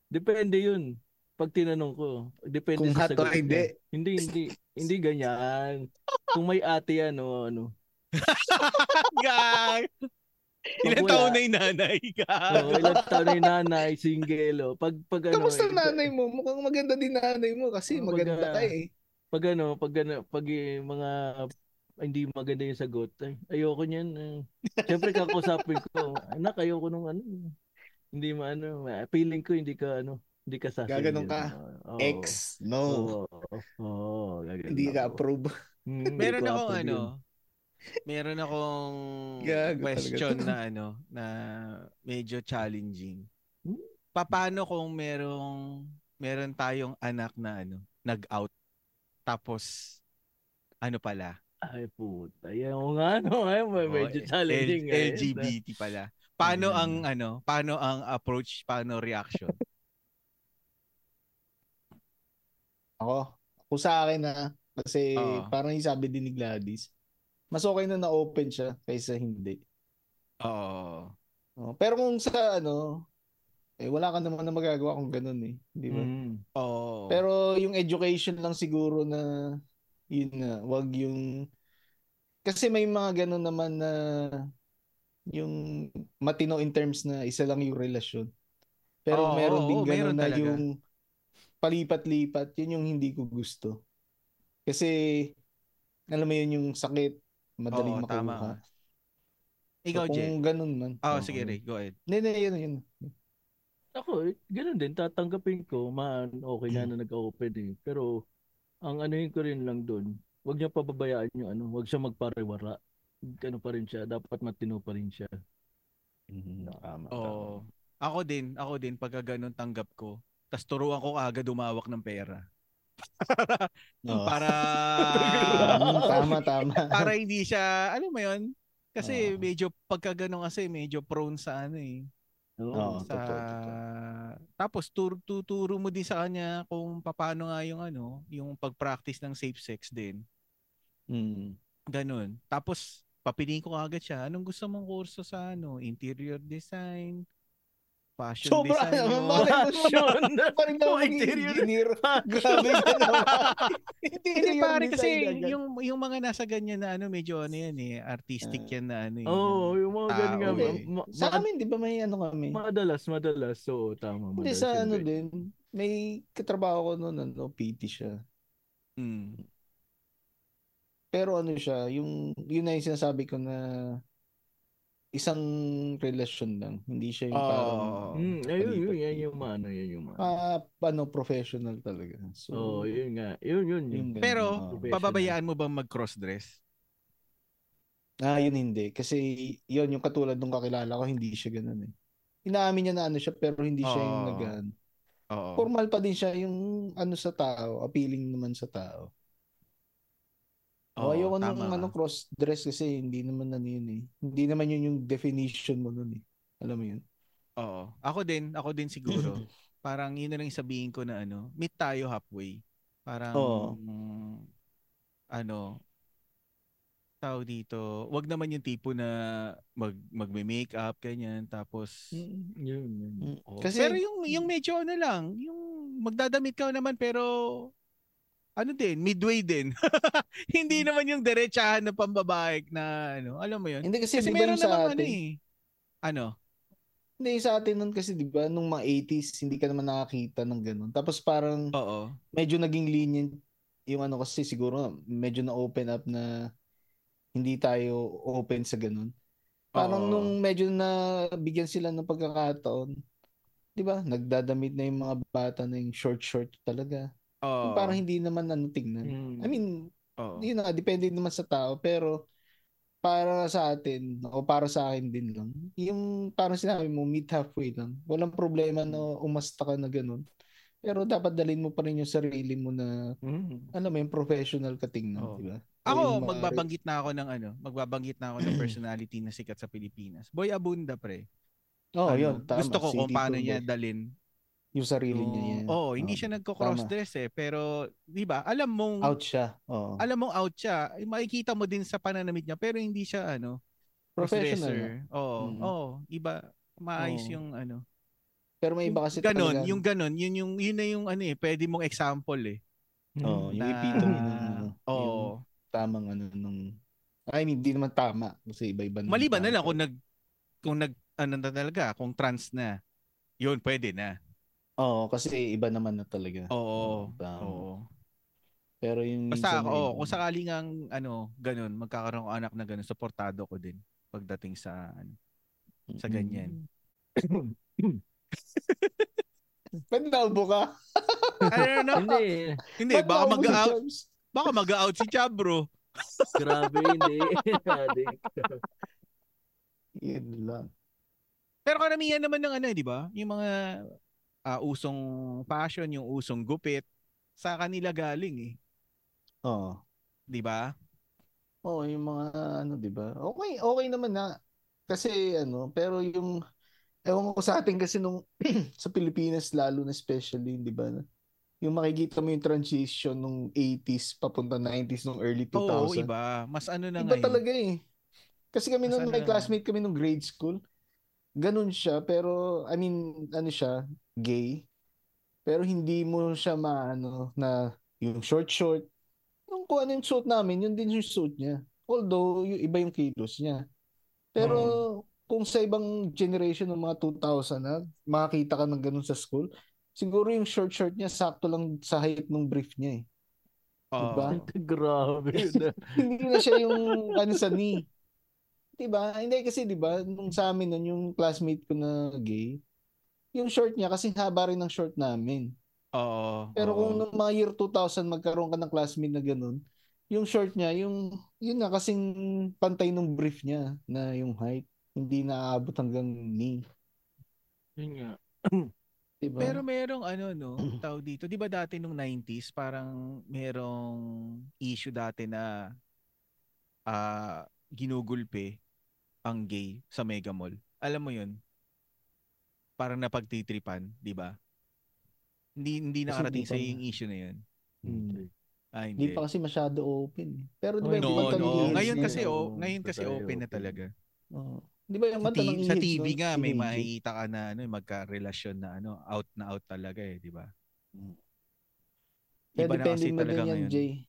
depende yun. Pag tinanong ko, depende Kung sa sagot hindi. niya. Hindi, hindi, hindi ganyan. Kung may ate yan, o ano. Gang. Ilan wala. taon na yung nanay ka? Oh, ilang taon na yung nanay, single, oh. Pag, pag ano, Kamusta iba- nanay mo? Mukhang maganda din nanay mo kasi Oh, maganda ka eh. pag ano, pag ano, pag eh, mga hindi maganda yung sagot, ay, ayoko niyan. Eh. Siyempre kakusapin ko, anak, ayoko nung ano. Hindi maano, feeling ko hindi ka ano, hindi ka sasaya. Gaganon ka? Oo. Ex, no. Oo. Oo, gaganon Hindi ka ako. approve. Hmm, Meron ko akong approve ano, meron akong Gago question talaga. na ano, na medyo challenging. Hmm? Paano kung merong meron tayong anak na ano, nag-out tapos ano pala? Ay, puta. Yan o nga, no? Ay, may Oh, medyo challenging. L- eh. LGBT pala. Paano Mm. ang ano, paano ang approach, paano reaction? Ako, kung sa akin na, kasi Oo. parang yung sabi din ni Gladys, mas okay na na-open siya kaysa hindi. Oo. Oh, pero kung sa ano, eh wala ka naman na magagawa kung ganun eh, di ba? Mm. Oo. Pero yung education lang siguro na yun na, wag yung kasi may mga ganun naman na yung matino in terms na isa lang yung relasyon. Pero Oo, meron oo, din ganun meron na talaga. yung palipat-lipat, yun yung hindi ko gusto. Kasi alam mo yun yung sakit, madaling Oo, tama makuha. ka. Ikaw, So, Jay. kung ganun man. Oh, oo. sige, Ray. Go ahead. Hindi, hindi, yun, yun. Ako, eh, ganun din. Tatanggapin ko. Man, okay nga na nag-open eh. Pero, ang anuhin ko rin lang doon, wag niya pababayaan yung ano, wag siya magpariwara. Ano pa rin siya, dapat matino pa rin siya. Tama, Oo. Ako din, ako din, pagka ganun tanggap ko, tas turuan ko agad umawak ng pera. Para Mm, tama, tama. para hindi siya, alam mo yun? Kasi Oo. medyo pagka ganun kasi medyo prone sa ano eh. Oo, sa totoo, totoo. tapos tur tuturo mo din sa kanya kung paano nga yung ano, yung pag-practice ng safe sex din. Mm. Ganun. Tapos papiliin ko agad siya. Anong gusto mong kurso sa ano? Interior design, fashion Sobra design. mo? Yun. Parang na Oh, interior. engineer. Grabe ka naman. Hindi pare kasi yung yung mga nasa ganyan na ano medyo ano yan eh artistic Ah. yan na ano eh. Oo, yung mga Tao ganun nga. eh. ma- ma- Sa amin, di ba may ano kami? madalas, madalas. So, tama. Hindi sa ano din, may katrabaho ko noon, ano, PT siya. Mm. Pero ano siya, yung, yun na yung sinasabi ko na isang relasyon lang. Hindi siya yung parang Oo. Mm, ayun, yun, yan yung mano, yan yung mano. Ah, ano, professional talaga. So, Oo, yun nga. Yun, yun, yun. yung. Pero. Professional. pababayaan mo bang mag-cross dress? Ah, yun hindi. Kasi yun, yung katulad nung kakilala ko, hindi siya ganun eh. Inaamin niya na ano siya, pero hindi siya yung Oo. nag ano. Oo. Formal pa din siya yung ano sa tao, appealing naman sa tao. Oh, ayoko tama nung ano cross dress kasi hindi naman ano yun eh. Hindi naman yun yung definition mo nun eh. Alam mo yun? Oo. Ako din, ako din siguro. Parang yun na lang sabihin ko na ano, meet tayo halfway. Parang Oo. ano tao dito, wag naman yung tipo na mag magme-makeup ganyan tapos Mm, yun, yun. Oo. Kasi pero yung yung medyo ano lang, yung magdadamit ka naman pero ano din, midway din. Hindi naman yung diretsahan na pambabae na ano, alam mo yun? hindi kasi, Kasi di ba sa namang atin, ano eh. Ano? hindi sa atin nun kasi di ba nung mga 80s hindi ka naman nakakita ng ganun. Tapos parang Oo. medyo naging lenient yung ano kasi siguro medyo na open up na hindi tayo open sa ganun. Parang Oo. nung medyo na bigyan sila ng pagkakataon, 'di ba? Nagdadamit na yung mga bata na yung short short talaga. Yung Parang hindi naman ano tingnan. Mm. I mean, Oo. yun na, depende naman sa tao pero para sa atin o para sa akin din lang yung parang sinabi mo meet halfway lang walang problema na umasta ka na ganun pero dapat dalhin mo pa rin yung sarili mo na Mm. alam mo yung professional ka tingnan Oo. di ba Ako, mga- magbabanggit na ako ng ano, magbabanggit na ako ng personality na sikat sa Pilipinas. Boy Abunda, pre. oh Ano, yun tama Gusto ko kung paano niya dalin. Yung sarili yung- niya yan Oo, hindi Oo. siya nagko-cross-dress eh. Pero, di ba, alam mong, out siya oo alam mong out siya. Eh, Makikita mo din sa pananamit niya, pero hindi siya, ano, professional. Oo, Mm. oo, iba. Maayos Oo. yung ano. pero may iba kasi ganon, talaga yung ganon, yun yung yun na yung ano eh, pwede mong example eh. oo yung na- epitome ng ano Oo. yung tamang ano nung I mean hindi naman tama kasi iba-iba Maliban na lang kung nag kung nag ano na talaga, kung trans na. Yun pwede na. Oo, kasi iba naman na talaga. Oo. tama. Oo. Pero yung Basta minsan ako, oh, kung sakaling ang ano, ganun, magkakaroon ko anak na ganun, suportado ko din pagdating sa ano, sa ganyan. Ba't naubo ka? I don't know. Hindi. Hindi, baka mag-out, baka mag-out si Chabro. Grabe, hindi. Yun lang. Pero karamihan naman ng ano, eh, di ba? Yung mga ah, usong fashion, yung usong gupit, sa kanila galing eh. Oo. Di ba? Oo, yung mga ano, 'di ba? Okay, okay naman na kasi ano, pero yung ewan ko sa atin kasi nung sa Pilipinas lalo na especially, 'di ba? Yung makikita mo yung transition nung 80s papunta 90s nung early 2000. Oo, iba. Mas ano na Iba ngayon. talaga eh. Kasi kami Mas nung ano may classmate kami nung grade school, ganun siya, pero I mean, ano siya, gay. Pero hindi mo siya maano na yung short short. Yung kung ano yung suit namin, yun din yung suit niya. Although, yung iba yung kilos niya. Pero kung sa ibang generation ng mga 2000 na, makakita ka ng ganun sa school, siguro yung short short niya sakto lang sa height ng brief niya eh. Oo. Diba? Grabe. hindi na siya yung ano sa knee. 'Di ba? Hindi kasi 'di ba nung sa amin nun yung classmate ko na gay, yung short niya kasi haba rin ng short namin. Oo. Pero oo. kung nung mga year 2000 magkaroon ka ng classmate na ganun, yung short niya, yung yun na kasing pantay ng brief niya na yung height, hindi naaabot hanggang knee. Yun nga. 'Di ba? Pero merong ano no, tao dito. 'Di ba dati nung 90s parang merong issue dati na ah ginugulpe ang gay sa Mega Mall. Alam mo 'yun? Parang napagtitripan, 'di ba? Hindi hindi nakarating sa yung issue na 'yun. Hmm. Ah, Hindi hindi. pa kasi masyado open. Pero 'di ba Ay, yung No, no. Hits Ngayon kasi oh, ngayon kasi open na talaga. oo. Di ba yung Sa, kanta T- ng sa TV nun, nga may makikita ka na ano, magka-relasyon na ano, out na out talaga eh, 'di ba? Kaya Iba na depende kasi mo talaga din yan, ngayon. Jay.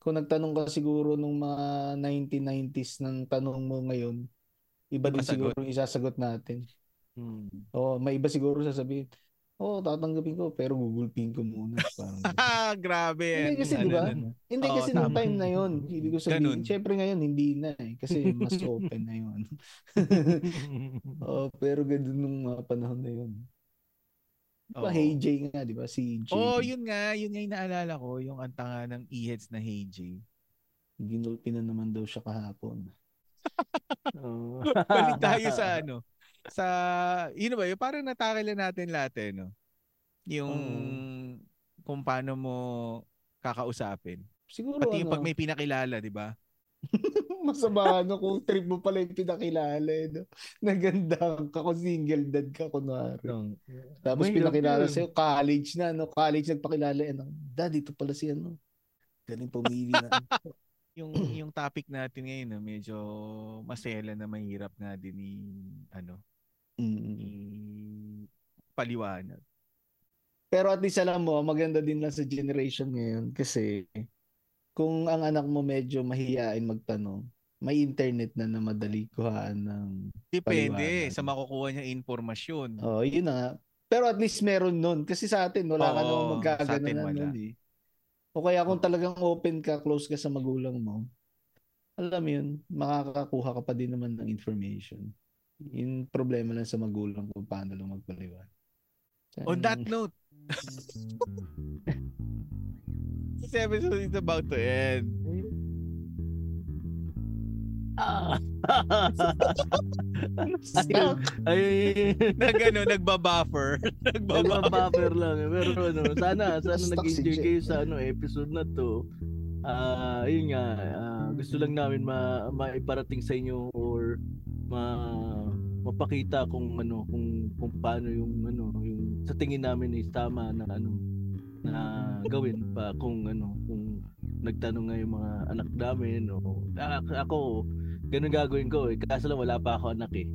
Kung nagtanong ka siguro nung mga 1990s ng tanong mo ngayon, iba din Iba sagot. siguro yung isasagot natin. Hmm. Oo, may iba siguro sasabihin, Oo, tatanggapin ko, pero gugulpin ko muna. Parang, grabe. Hindi kasi, Ano di ba? hindi Oo, kasi nung time na yon ibig ko sabihin, Ganun. syempre ngayon hindi na eh, kasi mas open na yun. Oo, pero ganun nung mga panahon na yun. Di ba, Oo. Hey J nga, di ba? Si J. Oh, yun nga, yun nga yung naalala ko, yung anta nga ng E-heads na Hey J. Ginulpi na naman daw siya kahapon. Oo. Balik tayo sa ano. Sa, yun ba, yung parang natakil na natin lahat eh, no? Yung kung paano mo kakausapin. Siguro Pati yung ano, pag may pinakilala, di ba? masama ano kung trip mo pala yung pinakilala eh, no? Naganda ka kung single dad ka kunwari. Yung- Tapos Mahirap pinakilala yun. sa'yo, college na, no? College nagpakilala, eh, no? dad, ito pala si ano. Galing pumili na. Yung yung topic natin ngayon, no, medyo masela na mahirap nga din ni ano, Mm. ni paliwanag. Pero at least alam mo, maganda din lang sa generation ngayon kasi kung ang anak mo medyo mahihain magtanong, may internet na na madali kuhaan ng Depende Paliwanag. sa makukuha niyang informasyon. Oh, yun na nga. Pero at least meron nun. Kasi sa atin, wala ka Oo, namang sa magkagano na wala. nun eh. O kaya kung talagang open ka, close ka sa magulang mo, alam mo yun, makakakuha ka pa din naman ng information. Yung problema lang sa magulang kung paano lang magpaliwan. On that note, this episode is about to end. Ah. Stuck. Ay, Nag ano, nagbabuffer. nagbabuffer. Lang. eh. Pero ano, sana, sana nag-enjoy kayo sa ano, episode na to. Ah, yun nga, ah, gusto lang namin ma maiparating sa inyo or ma mapakita kung ano kung kung paano yung ano yung sa tingin namin is tama na ano na gawin pa kung ano kung nagtanong nga yung mga anak namin o Ah, ako ganun gagawin ko eh kaso lang wala pa ako anak eh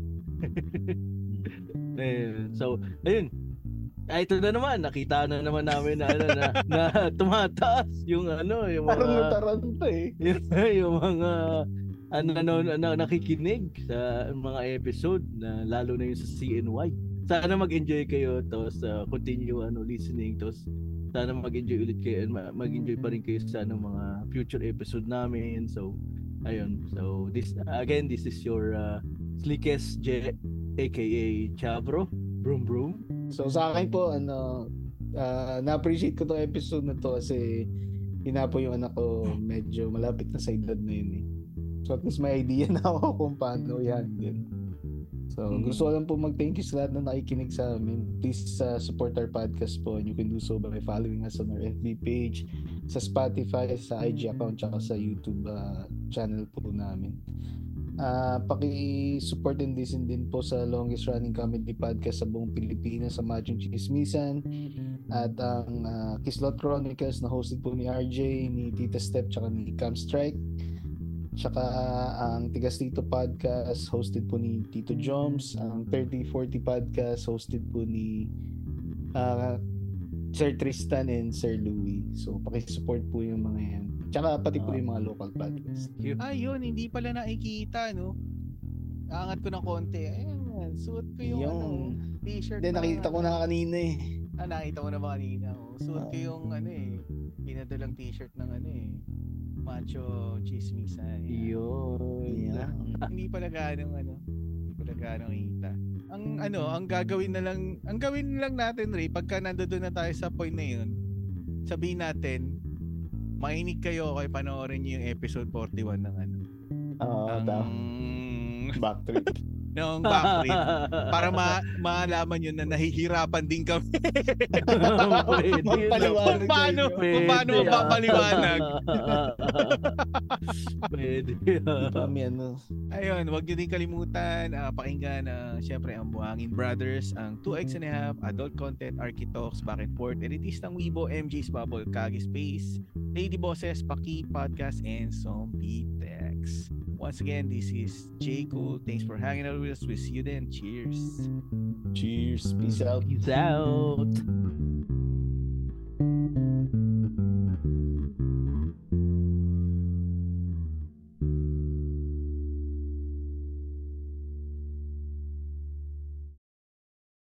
Ayun. So, ayun. Ay, ito na naman. Nakita na naman namin na, ano, na, na tumataas yung ano, yung Parang mga, nataranta eh. yung, yung mga ano, ano, ano, nakikinig sa mga episode na lalo na yung sa CNY. Sana mag-enjoy kayo tapos uh, continue ano listening tapos sana mag-enjoy ulit kayo and ma- mag-enjoy pa rin kayo sa ano, mga future episode namin. So, ayun. So, this again, this is your uh, Slickest J aka Chabro. Broom broom. So sa akin po, ano, ah, na-appreciate ko tong episode na to kasi hinapo yung anak ko medyo malapit na sa edad na yun eh. So at least may idea na ako kung paano i-handle. So Mhm. gusto ko lang po mag-thank you sa lahat na nakikinig sa amin. Please uh, support our podcast po and you can do so by following us on our FB page, sa Spotify, sa IG account, tsaka sa YouTube uh, channel po namin. Ah, paki-support and listen din po sa longest running comedy podcast sa buong Pilipinas sa Machong Chismisan at ang ah, Kislot Chronicles na hosted po ni RJ, ni Tita Step, tsaka ni Cam Strike. Tsaka ang Tigas Tito Podcast hosted po ni Tito Joms. Ang 3040 Podcast hosted po ni ah, Sir Tristan and Sir Louie. So paki-support po yung mga yan. Tsaka pati po yung mga local podcast. Ayun, hindi pala nakikita, no? Aangat ko ng konti. Ayan, suot ko yung, Yung- ano, t-shirt. Hindi, na- nakita ko na kanina eh. Ah, nakita mo na ba kanina? Oh. Suot ko Ah. yung, ano eh, pinadalang t-shirt ng, ano eh, macho chismisa. Eh. Yun. Yeah. hindi pala ganong, ano, hindi pala ganong kita. Ang, ano, ang gagawin na lang, ang gawin lang natin, Ray, pagka nandoon na tayo sa point na yun, sabihin natin, mainig kayo kay panoorin niyo yung episode 41 ng ano. Oo, tama. ng, Backtrip. Ng backtrip para ma maalaman yun na nahihirapan din kami Kung paano, kung paano Pwede, ah. mapapaliwanag. Pwede. May ano. Ayun, huwag niyo din kalimutan ah, pakinggan uh, syempre ang Buhangin Brothers, ang 2X and a half, adult content, Arky Talks, Back and Forth, Elitistang Weibo, MJ's Bubble, Kagi Space, Lady Bosses, Paki Podcast, and Zombie Tex. Once again, this is J. Cool. Thanks for hanging out with us. We'll see you then. Cheers. Cheers. Peace out. Peace out.